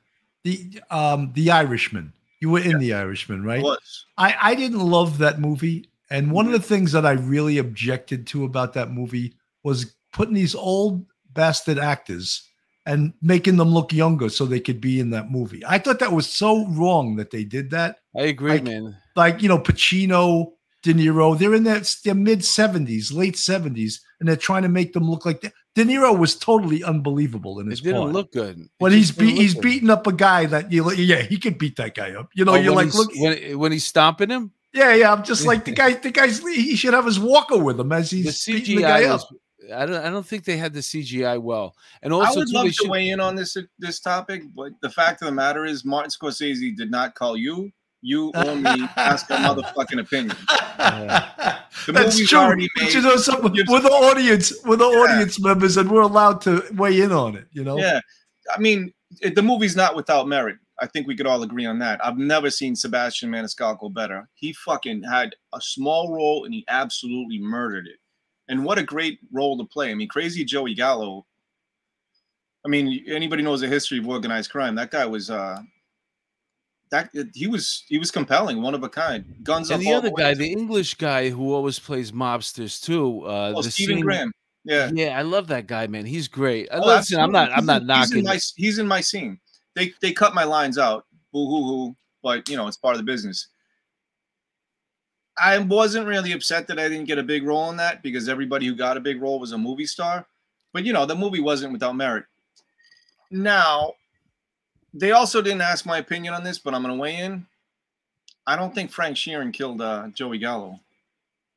S1: the um the Irishman. You were in the Irishman, right?
S3: was.
S1: I I didn't love that movie, and one of the things that I really objected to about that movie was putting these old bastard actors and making them look younger so they could be in that movie. I thought that was so wrong that they did that.
S2: I agree,
S1: like,
S2: man.
S1: Like you know, Pacino, De Niro, they're in their, their mid seventies, late seventies, and they're trying to make them look like De, De Niro was totally unbelievable in his.
S2: It didn't
S1: part.
S2: look good. It
S1: when he's be, he's
S2: good.
S1: beating up a guy that you yeah, he could beat that guy up. You know,
S2: Oh,
S1: you're like, look,
S2: when when he's stomping him.
S1: yeah, yeah. I'm just like the guy. The guy's he should have his walker with him as
S2: The
S1: he's beating the
S2: CGI
S1: guy up.
S2: Was. I don't. I don't think they had the CGI well. And also,
S3: I
S2: also,
S3: would
S2: too,
S3: love to
S2: should-
S3: weigh in on this uh, this topic, but the fact of the matter is, Martin Scorsese did not call you, you only me, ask our motherfucking opinion. The
S1: That's true.
S3: already made.
S1: you know, something
S3: Gives-
S1: we're the audience, we're the
S3: Yeah.
S1: audience members, and we're allowed to weigh in on it. You know,
S3: Yeah, I mean, it, the movie's not without merit. I think we could all agree on that. I've never seen Sebastian Maniscalco better. He fucking had a small role and he absolutely murdered it. And what a great role to play. I mean, Crazy Joey Gallo. I mean, anybody knows the history of organized crime. That guy was uh that he was he was compelling, one of a kind. Guns
S2: and the other guy, the English guy who always plays mobsters too. Uh,
S3: oh, Stephen
S2: scene-
S3: Graham. Yeah.
S2: Yeah, I love that guy, man. He's great. Uh,
S3: Oh,
S2: Listen, I'm not. I'm not.
S3: He's
S2: knocking.
S3: He's in, my, he's in my scene. They they cut my lines out. Boo hoo hoo. But you know, it's part of the business. I wasn't really upset that I didn't get a big role in that because everybody who got a big role was a movie star. But you know, the movie wasn't without merit. Now, they also didn't ask my opinion on this, but I'm gonna weigh in. I don't think Frank Sheeran killed uh, Joey Gallo.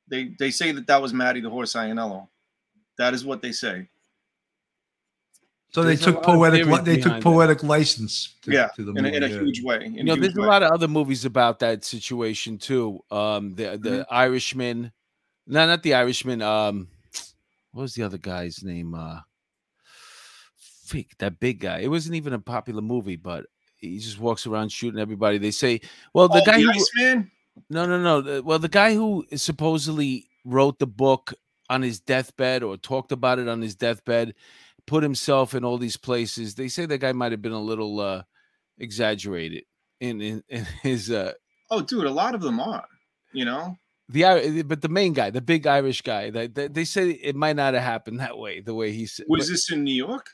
S3: They they say that that was Matty the Horse Ianniello. That is what they say.
S1: So they
S2: There's a
S1: took poetic. li- They took
S2: behind that.
S1: poetic license. To,
S3: yeah,
S1: to the
S3: in, a,
S1: movie.
S3: in a
S1: yeah.
S3: huge way.
S2: You know,
S3: huge
S2: there's a lot of other movies about that situation too. Um, the the
S3: Mm-hmm.
S2: Irishman, no, not the Irishman. Um, what was the other guy's name? Uh, freak, that big guy. It wasn't even a popular movie, but he just walks around shooting everybody. They say, well, the
S3: Oh,
S2: guy
S3: the
S2: who,
S3: Iceman?
S2: no, no, no. the- Well, the guy who supposedly wrote the book on his deathbed or talked about it on his deathbed, put himself in all these places. They say that guy might have been a little uh, exaggerated in, in in his uh
S3: Oh, dude, a lot of them are. You know,
S2: the but the main guy, the big Irish guy, they, they, they say it might not have happened that way, the way he said.
S3: was this in New York?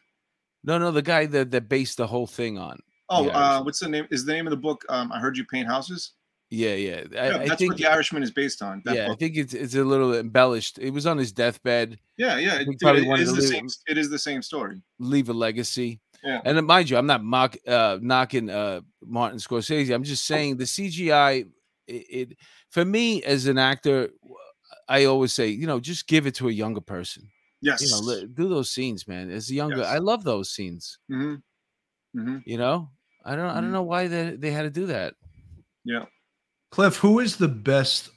S2: No, no, the guy that, that based the whole thing on.
S3: Oh, uh, what's the name? Is the name of the book? Um, I heard you paint houses.
S2: Yeah, yeah. I,
S3: Yeah,
S2: I
S3: that's
S2: think
S3: what The Irishman is based on. That
S2: yeah, I think it's it's a little embellished. It was on his deathbed,
S3: yeah, yeah. Dude,
S2: probably
S3: it
S2: wanted
S3: the
S2: leave-
S3: same. It is the same story.
S2: leave a legacy.
S3: Yeah.
S2: And uh, mind you, I'm not mock uh knocking uh Martin Scorsese. I'm just saying the CGI it, it for me as an actor, I always say, you know, just give it to a younger person.
S3: Yes.
S2: You know, do those scenes, man. As a younger,
S3: Yes.
S2: I love those scenes.
S3: hmm hmm
S2: You know, I don't, I don't
S3: Mhm.
S2: know why they they had to do that.
S3: Yeah.
S1: Cliff, who is the best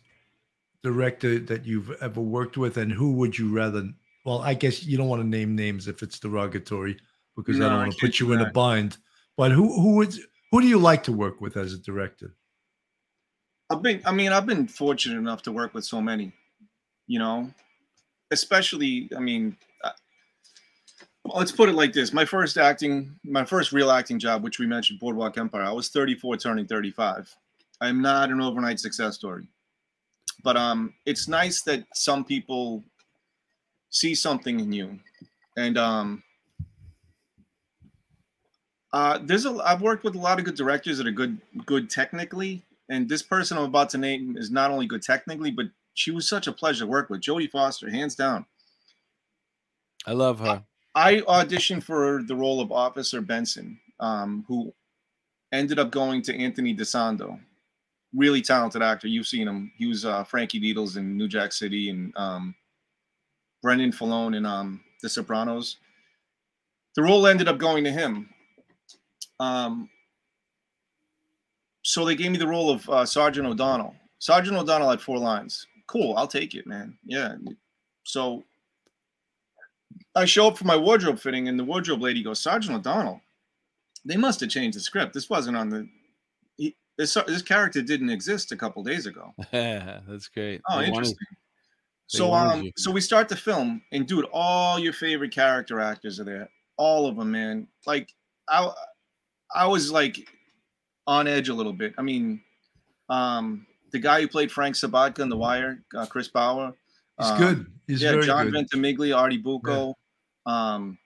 S1: director that you've ever worked with, and who would you rather? Well, I guess you don't want to name names if it's derogatory because I don't want to put you in a bind. But who who would who do you like to work with as a director?
S3: I've been. I mean, I've been fortunate enough to work with so many. You know, especially. I mean, uh, let's put it like this: my first acting, my first real acting job, which we mentioned, Boardwalk Empire. I was 34, turning 35. I'm not an overnight success story, but um, it's nice that some people see something in you, and um. Uh, there's a. I've worked with a lot of good directors that are good, good technically, and this person I'm about to name is not only good technically, but she was such a pleasure to work with. Jodie Foster, hands down.
S2: I love her.
S3: I auditioned for the role of Officer Benson, um, who ended up going to Anthony DeSando. Really talented actor. You've seen him. He was uh, Frankie Needles in New Jack City and um, Brendan Filone in um, The Sopranos. The role ended up going to him. Um, so they gave me the role of uh, Sergeant O'Donnell. Sergeant O'Donnell had four lines. Cool, I'll take it, man. Yeah. So I show up for my wardrobe fitting, and the wardrobe lady goes, Sergeant O'Donnell, they must have changed the script. This wasn't on the. He, this this character didn't exist a couple days ago.
S2: That's great.
S3: Oh,
S2: They
S3: interesting.
S2: they
S3: So um,
S2: you.
S3: so we start the film, and dude, all your favorite character actors are there. All of them, man. Like I, I was like on edge a little bit. I mean, um, the guy who played Frank Sobotka in The Wire, uh, Chris Bauer.
S1: He's
S3: um,
S1: good. He's
S3: yeah,
S1: very
S3: John
S1: good.
S3: Ventimiglia, Artie Bucco, um,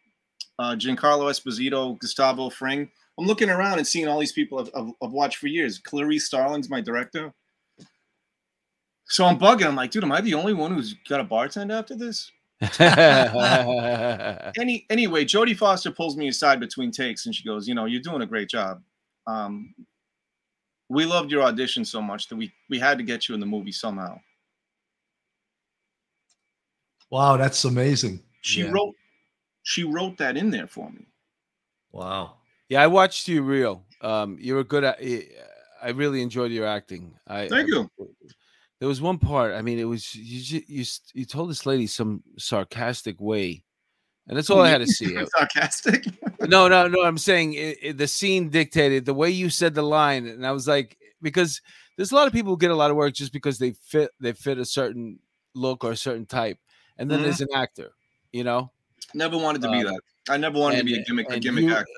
S3: uh, Giancarlo Esposito, Gustavo Fring. I'm looking around and seeing all these people I've, I've, I've watched for years. Clarice Starling's my director. So I'm bugging. I'm like, dude, am I the only one who's got a bartender after this? Any anyway, Jodie Foster pulls me aside between takes and she goes, you know, you're doing a great job. Um, we loved your audition so much that we we had to get you in the movie somehow.
S1: Wow, that's amazing.
S3: She
S2: Yeah.
S3: wrote she wrote that in there for me.
S1: Wow.
S2: Yeah, I watched you real. Um, you were good. I really enjoyed your acting. I
S3: Thank you.
S2: There was one part. I mean, it was you. You you told this lady some sarcastic way, and that's all I had to see.
S3: Sarcastic.
S2: no, no, no. I'm saying it, it- the scene dictated the way you said the line, and I was like, because there's a lot of people who get a lot of work just because they fit they fit a certain look or a certain type, and then
S3: Mhm.
S2: there's an actor, you know.
S3: Never wanted to be
S2: Uh,
S3: that. I never wanted to be a gimmick, a gimmick
S2: you-
S3: actor.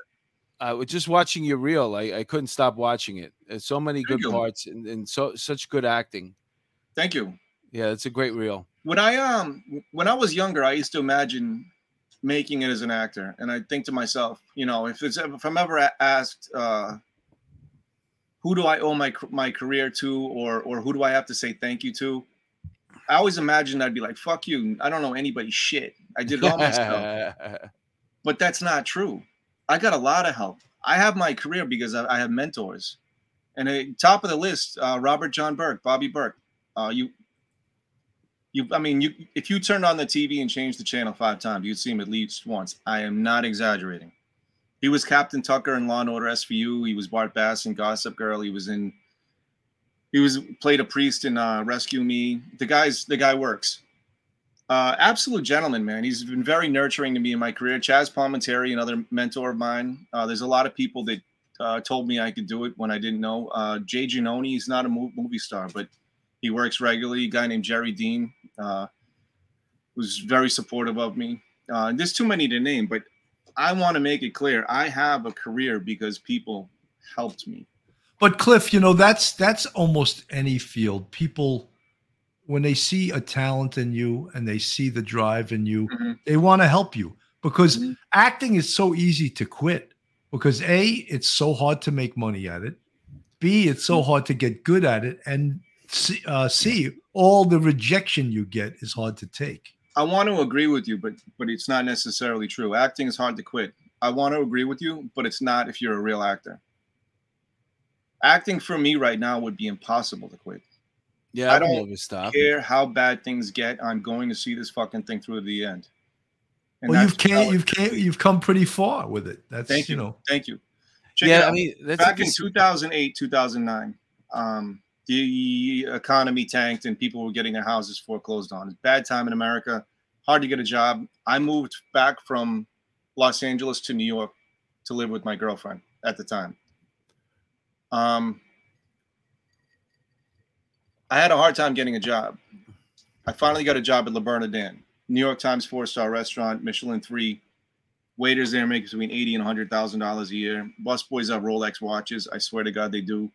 S2: I was just watching your reel. I, I couldn't stop watching it. There's so many
S3: Thank
S2: good
S3: you.
S2: parts and, and so such good acting.
S3: Thank you.
S2: Yeah, it's a great reel.
S3: When I um when I was younger, I used to imagine making it as an actor, and I think to myself, you know, if it's if I'm ever asked, uh, who do I owe my my career to, or or who do I have to say thank you to? I always imagined I'd be like, "Fuck you! I don't know anybody shit. I did it all myself." but that's not true. I got a lot of help. I have my career because I, I have mentors. And at top of the list, uh, Robert John Burke, Bobby Burke. Uh, you, you. I mean, you. If you turned on the TV and changed the channel five times, you'd see him at least once. I am not exaggerating. He was Captain Tucker in Law and Order SVU. He was Bart Bass in Gossip Girl. He was in. He was played a priest in uh, Rescue Me. The guy's the guy works uh, absolute gentleman, man. He's been very nurturing to me in my career. Chaz Palminteri, another mentor of mine. Uh, there's a lot of people that uh, told me I could do it when I didn't know. Uh, Jay Giannone, he's not a movie star, but he works regularly. A guy named Jerry Dean. uh, was very supportive of me. Uh, there's too many to name, but I want to make it clear I have a career because people helped me.
S1: But Cliff, you know that's that's almost any field. People when they see a talent in you and they see the drive in you,
S3: mm-hmm.
S1: they want to help you. Because mm-hmm. acting is so easy to quit. Because a it's so hard to make money at it. B it's so mm-hmm. hard to get good at it. And c, uh, c all the rejection you get is hard to take.
S3: I want to agree with you but but it's not necessarily true. Acting is hard to quit. I want to agree with you but it's not if you're a real actor. Acting for me right now would be impossible to quit
S2: yeah
S3: i don't stop. care how bad things get i'm going to see this fucking thing through to the end
S1: and well, you've came, you've came, you've come pretty far with it. That's
S3: thank
S1: you,
S3: you
S1: know.
S3: Thank you.
S2: Check yeah, I mean,
S3: back in 2008, 2009, um, the economy tanked and people were getting their houses foreclosed on. Bad time in America, hard to get a job. I moved back from Los Angeles to New York to live with my girlfriend at the time. Um, I had a hard time getting a job. I finally got a job at Le Bernardin. New York Times four star restaurant, Michelin three. Waiters there make between eighty and hundred thousand dollars a year. Busboys have Rolex watches. I swear to God, they do.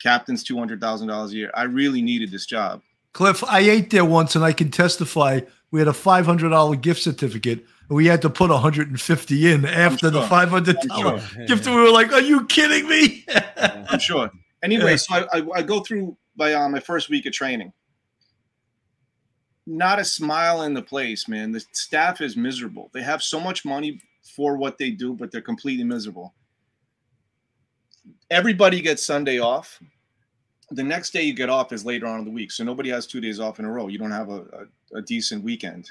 S3: Captains two hundred thousand dollars a year. I really needed this job.
S1: Cliff, I ate there once, and I can testify. We had a five hundred dollar gift certificate, and we had to put one hundred and fifty in after sure. the five hundred dollar sure. gift. We were like, "Are you kidding me?"
S3: I'm sure. Anyway, so I, I, I go through by uh, my first week of training not a smile in the place, man. The staff is miserable. They have so much money for what they do, but they're completely miserable. Everybody gets Sunday off. The next day you get off is later on in the week. So nobody has two days off in a row. You don't have a, a, a decent weekend.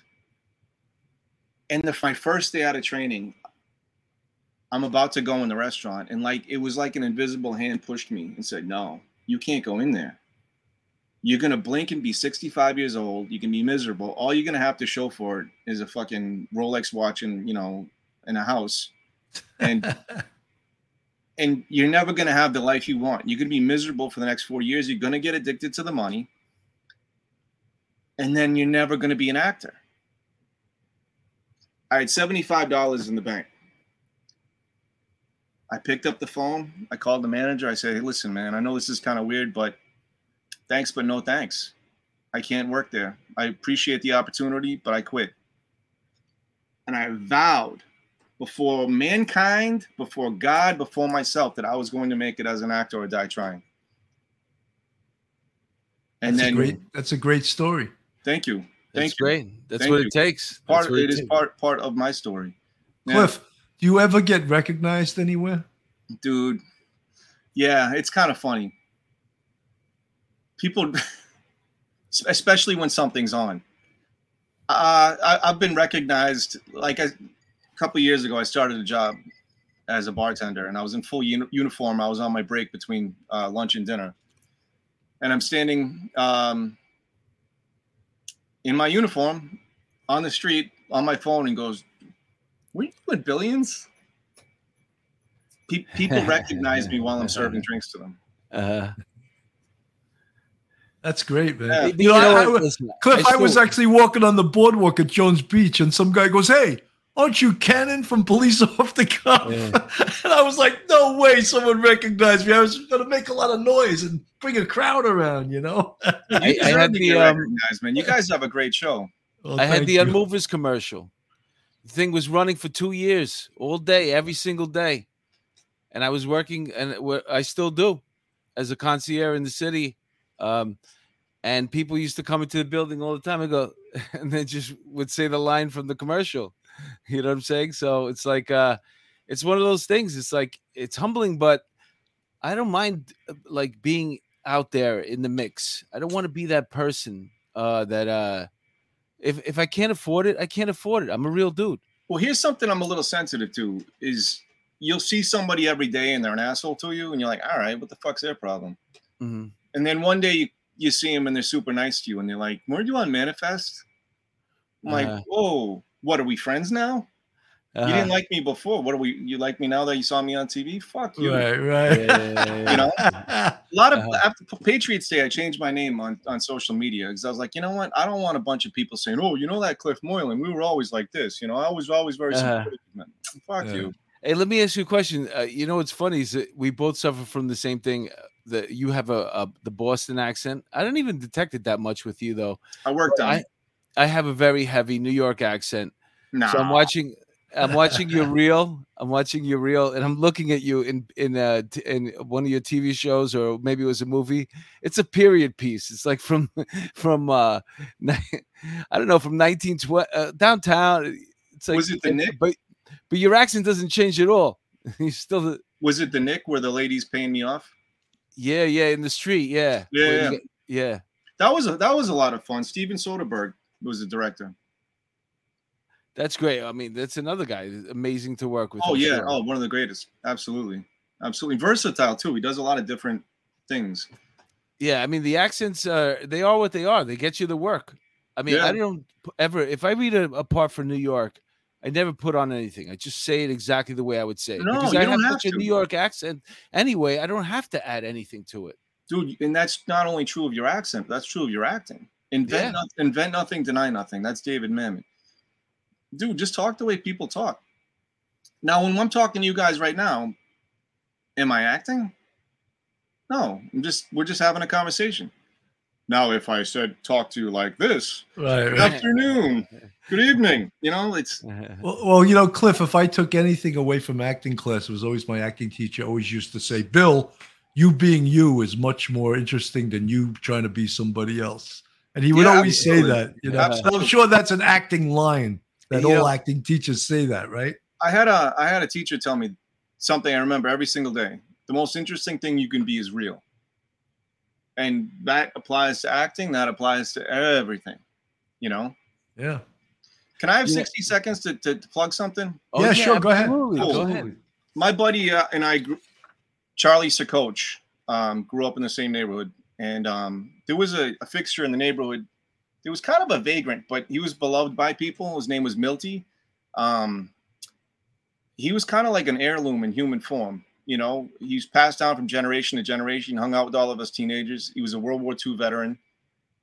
S3: And the, my first day out of training, I'm about to go in the restaurant. And like it was like an invisible hand pushed me and said, No, you can't go in there you're gonna blink and be 65 years old. You can be miserable. All you're gonna have to show for it is a fucking Rolex watch and you know in a house, and and you're never gonna have the life you want. You're gonna be miserable for the next four years. You're gonna get addicted to the money, and then you're never gonna be an actor. I had $75 in the bank. I picked up the phone. I called the manager. I said, "Hey, listen, man. I know this is kind of weird, but." Thanks, but no thanks. I can't work there. I appreciate the opportunity, but I quit. And I vowed before mankind, before God, before myself that I was going to make it as an actor or die trying.
S1: And that's then a great, that's a great story.
S3: Thank you. Thank
S2: that's you. great. That's Thank what you. it takes.
S3: Part
S2: it,
S3: it is part part of my story.
S1: Cliff, do you ever get recognized anywhere?
S3: Dude, yeah, it's kind of funny people, especially when something's on. Uh, I, have been recognized. Like a, a couple years ago, I started a job as a bartender, and I was in full uni- uniform. I was on my break between uh, lunch and dinner, and I'm standing um, in my uniform on the street on my phone, and goes, "Were you doing billions?" Pe- people recognize me while I'm serving drinks to them.
S2: Uh,
S1: that's great, man. Yeah. You know, I, I, Cliff, I, I, was actually walking on the boardwalk at Jones Beach, and some guy goes, "Hey, aren't you Cannon from Police Off the Cuff?" Yeah. and I was like, "No way, someone recognized me. I was going to make a lot of noise and bring a crowd around." You know,
S3: I, I had the um, man. You guys have a great show.
S2: Well, I had the you. Unmovers commercial. The thing was running for two years, all day, every single day, and I was working, and I still do, as a concierge in the city um, and people used to come into the building all the time and go, and they just would say the line from the commercial. You know what I'm saying? So it's like, uh, it's one of those things. It's like it's humbling, but I don't mind uh, like being out there in the mix. I don't want to be that person uh, that uh, if if I can't afford it, I can't afford it. I'm a real dude.
S3: Well, here's something I'm a little sensitive to: is you'll see somebody every day and they're an asshole to you, and you're like, all right, what the fuck's their problem?
S2: Mm-hmm.
S3: And then one day you, you see them and they're super nice to you and they're like, Weren't you on Manifest? I'm uh, like, Whoa, what are we friends now? You didn't like me before. What are we? You like me now that you saw me on TV? Fuck you.
S1: Right, right.
S3: You know, a lot of
S2: Uh-huh.
S3: after Patriots Day, I changed my name on, on social media because I was like, you know what? I don't want a bunch of people saying, "Oh, you know that Cliff Moylan? We were always like this." You know, I was always very
S2: Uh-huh.
S3: supportive. Man. Fuck
S1: Yeah.
S3: you.
S2: Hey, let me ask you a question. Uh, you know what's funny is that we both suffer from the same thing. That you have a, a the Boston accent. I don't even detect it that much with you though.
S3: I worked on.
S2: I
S3: it.
S2: I have a very heavy New York accent.
S3: Nah.
S2: So I'm watching. I'm watching your reel. I'm watching your reel, and I'm looking at you in in uh t- in one of your TV shows, or maybe it was a movie. It's a period piece. It's like from from uh, I don't know, from 1920 uh, downtown. It's like,
S3: Was it the Knick?
S2: But but your accent doesn't change at all. You still the
S3: Was it the Knick where the ladies paying me off?
S2: Yeah yeah in the street yeah
S3: Yeah, yeah.
S2: yeah.
S3: That was a that was a lot of fun. Steven Soderbergh was the director.
S2: That's great. I mean, that's another guy. Amazing to work with.
S3: Oh yeah,
S2: sure.
S3: oh one of the greatest. Absolutely, absolutely versatile too. He does a lot of different things.
S2: Yeah, I mean the accents uh they are what they are. They get you the work. I mean,
S3: Yeah.
S2: I don't ever if I read a, a part for New York, I never put on anything. I just say it exactly the way I would say it.
S3: No,
S2: because
S3: you
S2: I have
S3: don't have
S2: such a
S3: to.
S2: New York accent anyway. I don't have to add anything to it.
S3: dude and that's not only true of your accent that's true of your acting invent
S2: Yeah.
S3: invent nothing deny nothing that's david mamet dude just talk the way people talk now when i'm talking to you guys right now am i acting no i'm just we're just having a conversation now if i said talk to you like this
S1: right,
S3: good
S1: right.
S3: afternoon good evening you know it's
S1: Well, well, you know, Cliff, if I took anything away from acting class, it was always my acting teacher always used to say, Bill, you being you is much more interesting than you trying to be somebody else. And he would
S3: Yeah,
S1: always say that. You know,
S3: Absolutely.
S1: I'm sure that's an acting line that
S2: You
S1: all
S2: know-
S1: acting teachers say that, right?
S3: I had a I had a teacher tell me something I remember every single day. The most interesting thing you can be is real. And that applies to acting, that applies to everything. You know?
S1: Yeah.
S3: Can I have
S2: Yeah.
S3: 60 seconds to, to, to plug something?
S2: Oh,
S1: yeah, sure. Go ahead.
S2: absolutely. Go ahead.
S3: My buddy uh, and I grew, Charlie Sakoch, um, grew up in the same neighborhood. And um, there was a, a fixture in the neighborhood. It was kind of a vagrant, but he was beloved by people. His name was Milty. Um, he was kind of like an heirloom in human form. You know, he's passed down from generation to generation. Hung out with all of us teenagers. He was a World War II veteran,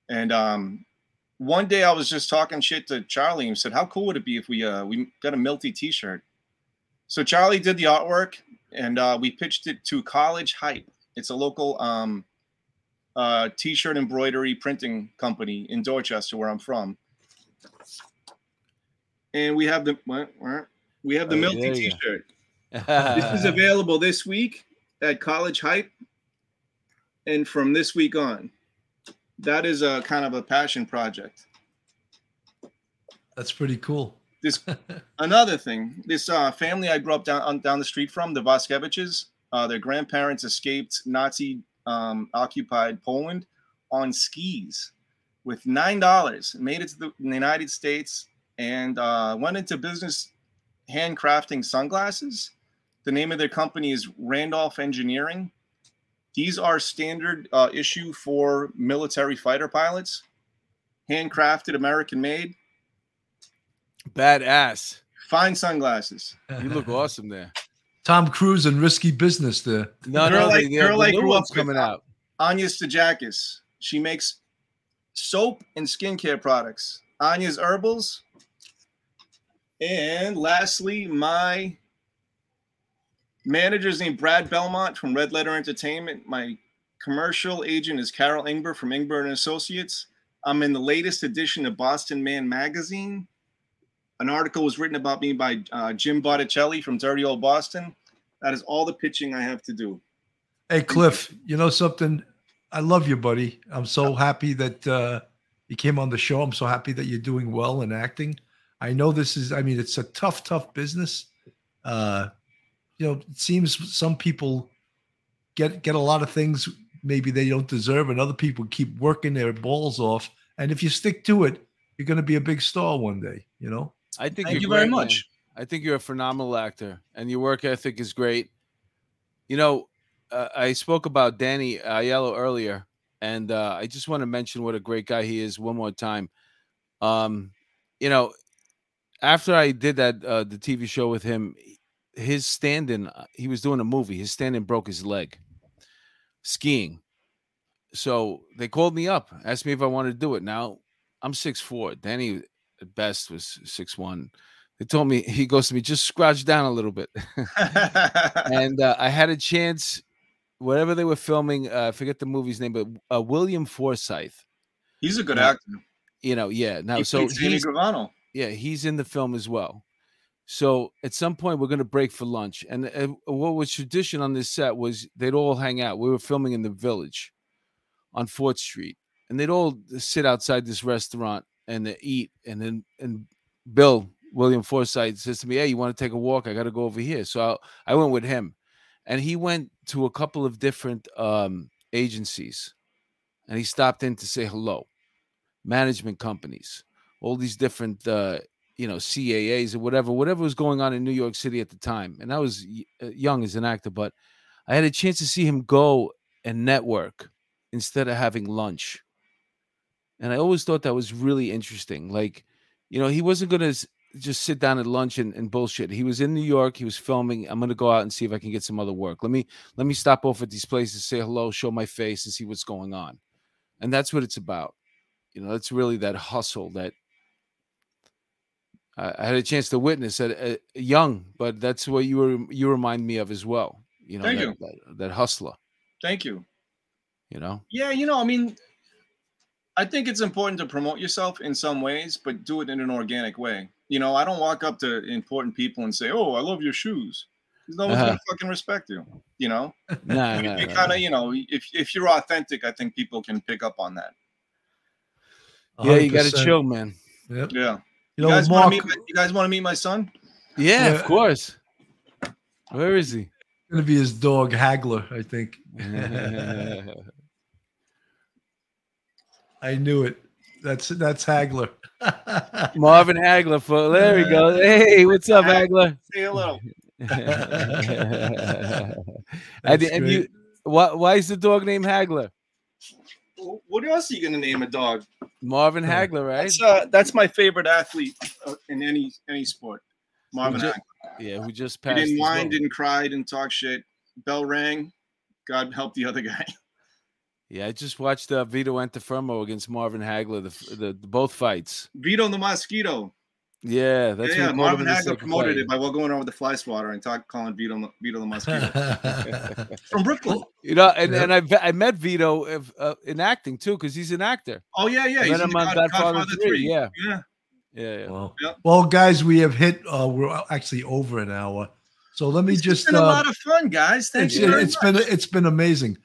S3: and um, one day I was just talking shit to Charlie and said, "How cool would it be if we uh, we got a Milty T-shirt?" So Charlie did the artwork, and uh, we pitched it to College Hype. It's a local um, uh, T-shirt embroidery printing company in Dorchester, where I'm from. And we have the we have the
S2: Oh,
S3: Milty
S2: there.
S3: T-shirt. This is available this week at College Hype, and from this week on. That is a kind of a passion project.
S1: That's pretty cool.
S3: This another thing. This uh, family I grew up down on, down the street from, the Vaskeviches. Uh, their grandparents escaped Nazi um, occupied Poland on skis with nine dollars. Made it to the United States and uh, went into business handcrafting sunglasses. The name of their company is Randolph Engineering. These are standard uh, issue for military fighter pilots, handcrafted, American made,
S2: Badass.
S3: fine sunglasses.
S2: You look awesome there.
S1: Tom Cruise and risky business there.
S2: No,
S3: Girl
S2: no,
S3: like-
S2: the, the,
S3: girl
S2: the
S3: I
S2: new
S3: grew up
S2: one's
S3: with.
S2: coming out.
S3: Anya Stajakis. She makes soap and skincare products. Anya's Herbals. And lastly, my manager's named Brad Belmont from Red Letter Entertainment. My commercial agent is Carol Ingber from Ingber and Associates. I'm in the latest edition of Boston Man magazine. An article was written about me by uh, Jim Botticelli from Dirty Old Boston. That is all the pitching I have to do.
S1: Hey, Cliff, you know something? I love you, buddy. I'm so happy that uh, you came on the show. I'm so happy that you're doing well in acting. I know this is, I mean, it's a tough, tough business. Uh, you know, it seems some people get get a lot of things maybe they don't deserve, and other people keep working their balls off. And if you stick to it, you're going to be a big star one day. You know.
S2: I think
S3: Thank
S2: you're
S3: you very
S2: great, man.
S3: much.
S2: I think you're a phenomenal actor, and your work ethic is great. You know, uh, I spoke about Danny Aiello earlier, and uh, I just want to mention what a great guy he is one more time. Um, you know, after I did that uh, the TV show with him, his stand-in, uh, he was doing a movie. His stand-in broke his leg skiing. So they called me up, asked me if I wanted to do it. Now I'm six four. Danny at best was six one. They told me he goes to me just scratch down a little bit, and uh, I had a chance. Whatever they were filming, uh, I forget the movie's name, but uh, William Forsythe.
S3: He's a good actor.
S2: You know, yeah. Now,
S3: He
S2: so he's
S3: Gravano.
S2: yeah, he's in the film as well. So at some point we're going to break for lunch, and uh, what was tradition on this set was they'd all hang out. We were filming in the village on Fourth Street, and they'd all sit outside this restaurant and eat. And then and Bill William Forsythe says to me, "Hey, you want to take a walk? I got to go over here." So I, I went with him, and he went to a couple of different um, agencies, and he stopped in to say hello, management companies, all these different. Uh, you know CAAs or whatever, whatever was going on in New York City at the time. And I was uh, young as an actor, but I had a chance to see him go and network instead of having lunch. And I always thought that was really interesting. Like, you know, he wasn't going to just sit down at lunch and, and bullshit. He was in New York. He was filming. I'm going to go out and see if I can get some other work. Let me let me stop off at these places, say hello, show my face, and see what's going on. And that's what it's about. You know, that's really that hustle that I I had a chance to witness at uh, young, but that's what you were you remind me of as well. You know,
S3: Thank
S2: that,
S3: you.
S2: That, that hustler.
S3: Thank you.
S2: You know,
S3: Yeah, you know, I mean, I think it's important to promote yourself in some ways, but do it in an organic way. You know, I don't walk up to important people and say, "Oh, I love your shoes." 'Cause no one's
S2: Uh-huh.
S3: gonna fucking respect you. You know,
S2: nah,
S3: you,
S2: nah, nah,
S3: kind of, you know, if if you're authentic, I think people can pick up on that.
S2: yeah, you got to chill, man.
S1: Yep.
S3: Yeah.
S1: You
S3: You,
S1: know,
S3: guys
S1: Mark,
S3: want to meet? My, you guys want to meet my son?
S2: Yeah,
S1: Yeah.
S2: of course. Where is he?
S1: going to be his dog Hagler, I think. I knew it. That's that's Hagler.
S2: Marvin Hagler. For there we go. Hey, what's up, Hagler?
S3: Say hello.
S2: and and you, why why is the dog named Hagler?
S3: What else are you gonna name a dog?
S2: Marvin Hagler, right?
S3: That's uh, that's my favorite athlete uh, in any any sport. Marvin.
S2: ju-
S3: Hagler.
S2: Yeah, who just
S3: He
S2: passed.
S3: didn't
S2: as
S3: whine,
S2: well.
S3: didn't cry, didn't talk shit. Bell rang. God help the other guy.
S2: Yeah, I just watched uh, Vito Antuofermo against Marvin Hagler, the, the, the both fights.
S3: Vito the Mosquito.
S2: Yeah, that's
S3: yeah,
S2: what
S3: yeah.
S2: he called him
S3: Marvin
S2: in the
S3: Hagler promoted
S2: fight.
S3: it by well going over the fly swatter and talk, calling Vito Vito the Mosquito from Brooklyn.
S2: You know, and,
S1: Yep.
S2: and I I met Vito if, uh, in acting too because he's an actor.
S3: Oh yeah, yeah.
S2: I
S3: He's in
S2: him
S3: God-
S2: Godfather 3, yeah.
S3: yeah.
S2: Yeah, yeah.
S1: well,
S3: Yep.
S1: well, guys, we have hit. Uh, we're actually over an hour. So let me
S3: It's
S1: just.
S3: been a
S1: uh,
S3: lot of fun, guys. Thank
S1: it's,
S3: you. very
S1: it's
S3: much.
S1: been it's been amazing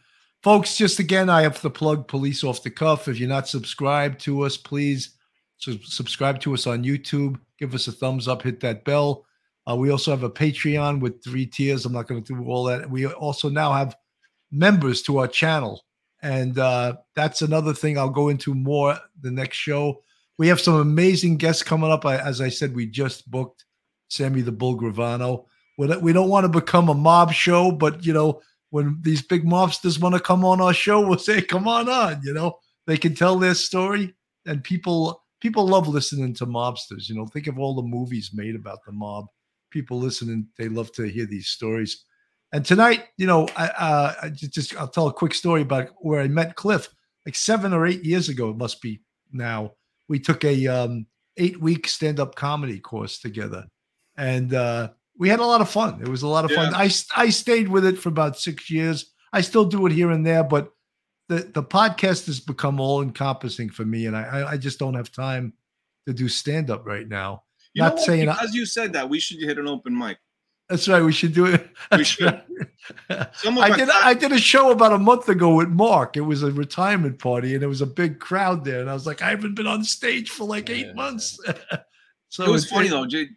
S1: folks just again i have to plug police off the cuff if you're not subscribed to us please su- subscribe to us on youtube. Give us a thumbs up hit that bell. Uh, we also have a patreon with three tiers. I'm not going to do all that. We also now have members to our channel. And uh, that's another thing i'll go into more the next show. We have some amazing guests coming up. I, as i said we just booked sammy the bull gravano. We don't want to become a mob show, but you know, when these big mobsters want to come on our show, we'll say, "Come on on." You know, they can tell their story, and people people love listening to mobsters. You know, think of all the movies made about the mob. People listening, they love to hear these stories. And tonight, you know, I, uh, I just I'll tell a quick story about where I met Cliff, like seven or eight years ago. It must be now. We took a um, eight week stand up comedy course together, and uh, we had a lot of fun. It was a lot of fun. I I stayed with it for about six years. I still do it here and there, but the the podcast has become all encompassing for me, and I I- I just don't have time to do stand up right now.
S3: You
S1: not saying I-
S3: because you said that we should hit an open mic.
S1: That's right. We should do it.
S3: We should.
S1: right. I did. I did a show about a month ago with Mark. It was a retirement party, and there was a big crowd there. And I was like, I haven't been on stage for like eight
S2: Yeah.
S1: months. so
S3: it was
S1: it's-
S3: funny though. J-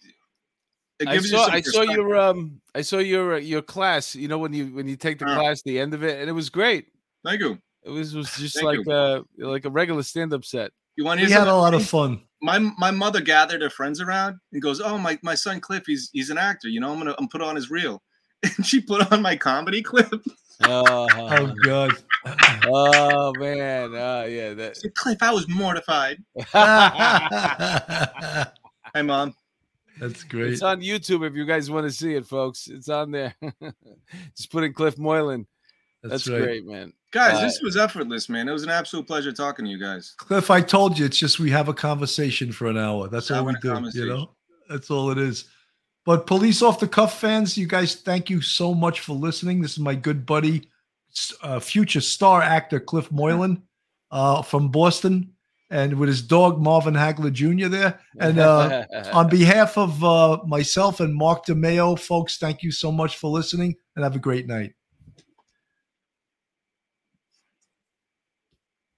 S3: It
S2: I
S3: gives you
S2: saw
S3: some
S2: I saw your um I saw your uh, your class. You know when you when you take the
S3: Uh.
S2: class, the end of it, and it was great.
S3: Thank you.
S2: It was was just
S3: Thank
S2: like
S3: you.
S2: uh like a regular stand up set.
S3: You want
S1: We
S3: to hear
S1: had a lot of fun.
S3: my my mother gathered her friends around and goes, "Oh my my son Cliff, he's he's an actor. You know, I'm gonna I'm put on his reel." And she put on my comedy clip.
S2: Oh,
S1: Oh God.
S2: oh man, uh, yeah, that
S3: said, Cliff, I was mortified.
S1: That's
S3: Hi, mom.
S1: That's great.
S2: It's on YouTube if you guys want to see it, folks. It's on there. Just put in Cliff Moylan. That's,
S1: That's right.
S2: great, man.
S3: Guys,
S2: Uh,
S3: this was effortless, man. It was an absolute pleasure talking to you guys.
S1: Cliff, I told you it's just we have a conversation for an hour. That's all we do. You know, that's all it is. But police off the cuff fans, you guys, thank you so much for listening. This is my good buddy, uh, future star actor Cliff Moylan uh, from Boston, and with his dog Marvin Hagler Jr. there. And uh, on behalf of uh, myself and Mark DeMeo, folks, thank you so much for listening, and have a great night.